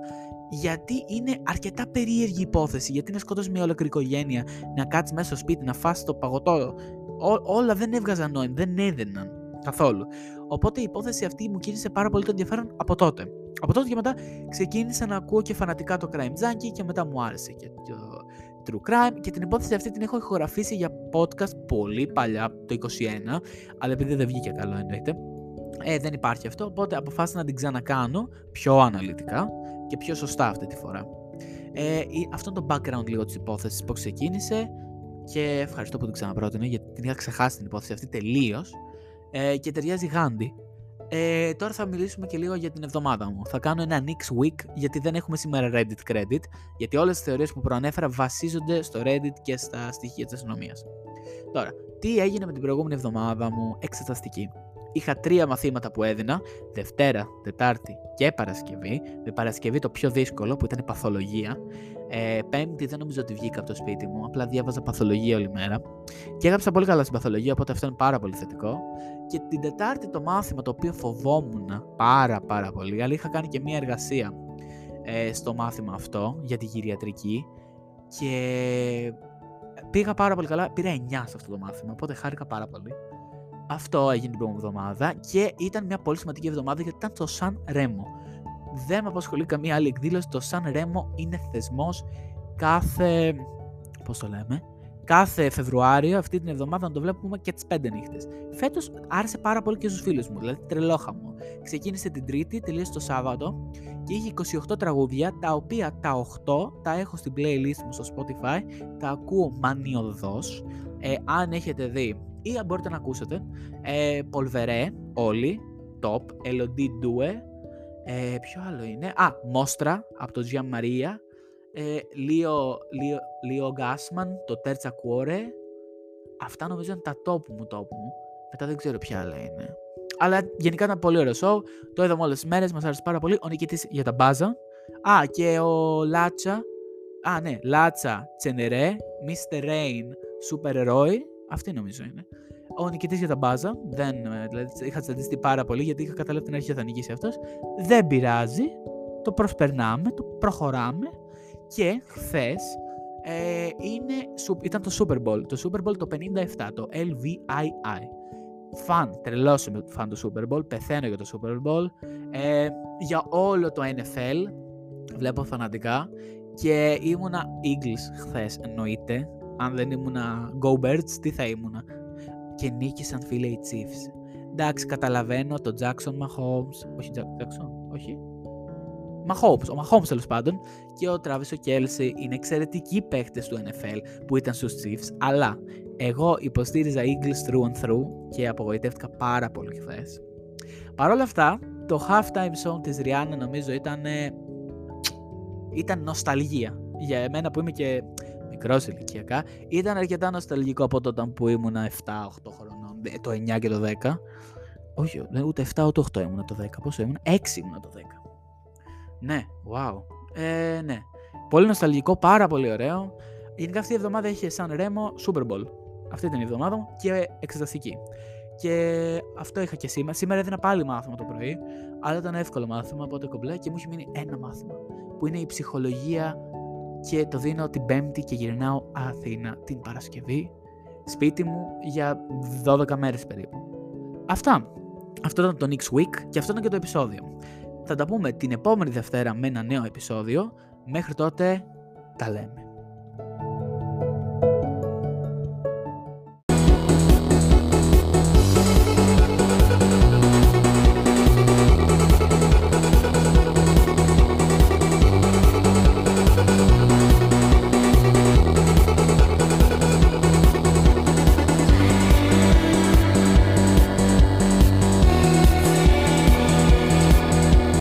γιατί είναι αρκετά περίεργη υπόθεση. Γιατί να σκοτώσει μια ολόκληρη οικογένεια, να κάτσεις μέσα στο σπίτι, να φάσει το παγωτό. Ό, όλα δεν έβγαζαν νόημα, δεν έδαιναν καθόλου. Οπότε η υπόθεση αυτή μου κίνησε πάρα πολύ το ενδιαφέρον από τότε. Από τότε και μετά ξεκίνησα να ακούω και φανατικά το Crime Junkie και μετά μου άρεσε και το True Crime και την υπόθεση αυτή την έχω ηχογραφήσει για podcast πολύ παλιά, το 21, αλλά επειδή δεν βγήκε καλό εννοείται, ε, δεν υπάρχει αυτό, οπότε αποφάσισα να την ξανακάνω πιο αναλυτικά και πιο σωστά αυτή τη φορά. Ε, αυτό είναι το background λίγο της υπόθεσης που ξεκίνησε και ευχαριστώ που την ξαναπρότεινα γιατί την είχα ξεχάσει την υπόθεση αυτή τελείως. Ε, και ταιριάζει γάντι ε, τώρα θα μιλήσουμε και λίγο για την εβδομάδα μου. Θα κάνω ένα Nix Week γιατί δεν έχουμε σήμερα Reddit credit, γιατί όλες τις θεωρίες που προανέφερα βασίζονται στο Reddit και στα στοιχεία της αστυνομίας. Τώρα, τι έγινε με την προηγούμενη εβδομάδα μου εξεταστική. είχα τρία μαθήματα που έδινα, Δευτέρα, Τετάρτη και Παρασκευή. Με Παρασκευή το πιο δύσκολο που ήταν η παθολογία. Ε, πέμπτη δεν νομίζω ότι βγήκα από το σπίτι μου, απλά διάβαζα παθολογία όλη μέρα. Και έγραψα πολύ καλά στην παθολογία, οπότε αυτό είναι πάρα πολύ θετικό. Και την Τετάρτη το μάθημα το οποίο φοβόμουν πάρα πάρα πολύ, αλλά είχα κάνει και μία εργασία ε, στο μάθημα αυτό για τη γυριατρική και πήγα πάρα πολύ καλά. Πήρα 9 σε αυτό το μάθημα, οπότε χάρηκα πάρα πολύ. Αυτό έγινε την προηγούμενη εβδομάδα και ήταν μια πολύ σημαντική εβδομάδα γιατί ήταν το Σαν Ρέμο. Δεν με απασχολεί καμία άλλη εκδήλωση. Το Σαν Ρέμο είναι θεσμός κάθε. Πώς το λέμε, κάθε Φεβρουάριο, αυτή την εβδομάδα να το βλέπουμε και τις πέντε νύχτες. Φέτος άρεσε πάρα πολύ και στους φίλους μου, δηλαδή τρελόχαμο. Ξεκίνησε την Τρίτη, τελείωσε το Σάββατο και είχε 28 τραγούδια, τα οποία τα 8 τα έχω στην playlist μου στο Spotify, τα ακούω μανιωδώς. Ε, αν έχετε δει ή αν μπορείτε να ακούσετε, ε, Πολβερέ, όλοι, Top, Elodie Due, ε, ποιο άλλο είναι, α, Μόστρα από το Gian Maria, ε, Λίο, Λίο, Λίο Γκάσμαν, το Terza Cuore. Αυτά νομίζω είναι τα top μου, top μου. Μετά δεν ξέρω ποια άλλα είναι. Αλλά γενικά ήταν πολύ ωραίο show. Το είδαμε όλες τις μέρες, μας άρεσε πάρα πολύ. Ο νικητής για τα μπάζα. Α, και ο Λάτσα. Α, ναι, Λάτσα Τσενερέ, Mr. Rain, Super Roy. Αυτή νομίζω είναι. Ο νικητής για τα μπάζα. Δεν, ε, δηλαδή, είχα τσαντιστεί πάρα πολύ γιατί είχα καταλάβει την αρχή θα νικήσει αυτός. Δεν πειράζει. Το προσπερνάμε, το προχωράμε. Και χθες ε, είναι, ήταν το Super Bowl. Το Super Bowl το 57, το LVII. Φαν, τρελός με φαν του Super Bowl, πεθαίνω για το Super Bowl. Ε, για όλο το NFL βλέπω φανατικά και ήμουνα Eagles χθες εννοείται. Αν δεν ήμουνα Go Birds, τι θα ήμουνα. Και νίκησαν φίλε οι Chiefs. Εντάξει, καταλαβαίνω το Jackson Mahomes. Όχι Jackson, όχι. Mahomes, ο Mahomes τέλος πάντων και ο Travis ο Kelsey είναι εξαιρετικοί παίχτες του NFL που ήταν στους Chiefs, αλλά εγώ υποστήριζα Eagles through and through και απογοητεύτηκα πάρα πολύ χθες. Παρ' όλα αυτά, το halftime song της Rihanna νομίζω ήταν, ήταν νοσταλγία. Για εμένα που είμαι και μικρός ηλικιακά, ήταν αρκετά νοσταλγικό από τότε που ήμουν 7-8 χρονών, ε, το 9 και το 10. Όχι, ούτε 7 ούτε 8 ήμουν το 10. Πόσο ήμουν, 6 ήμουν το 10. Ναι, wow. Ε, ναι. Πολύ νοσταλγικό, πάρα πολύ ωραίο. Γενικά αυτή η εβδομάδα είχε σαν ρέμο Super Bowl. Αυτή ήταν η εβδομάδα μου και εξεταστική. Και αυτό είχα και σήμερα. Σήμερα έδινα πάλι μάθημα το πρωί, αλλά ήταν εύκολο μάθημα, οπότε κομπλέ και μου έχει μείνει ένα μάθημα, που είναι η ψυχολογία και το δίνω την Πέμπτη και γυρνάω Αθήνα την Παρασκευή, σπίτι μου για 12 μέρες περίπου. Αυτά. Αυτό ήταν το Next Week και αυτό ήταν και το επεισόδιο. Θα τα πούμε την επόμενη Δευτέρα με ένα νέο επεισόδιο. Μέχρι τότε τα λέμε.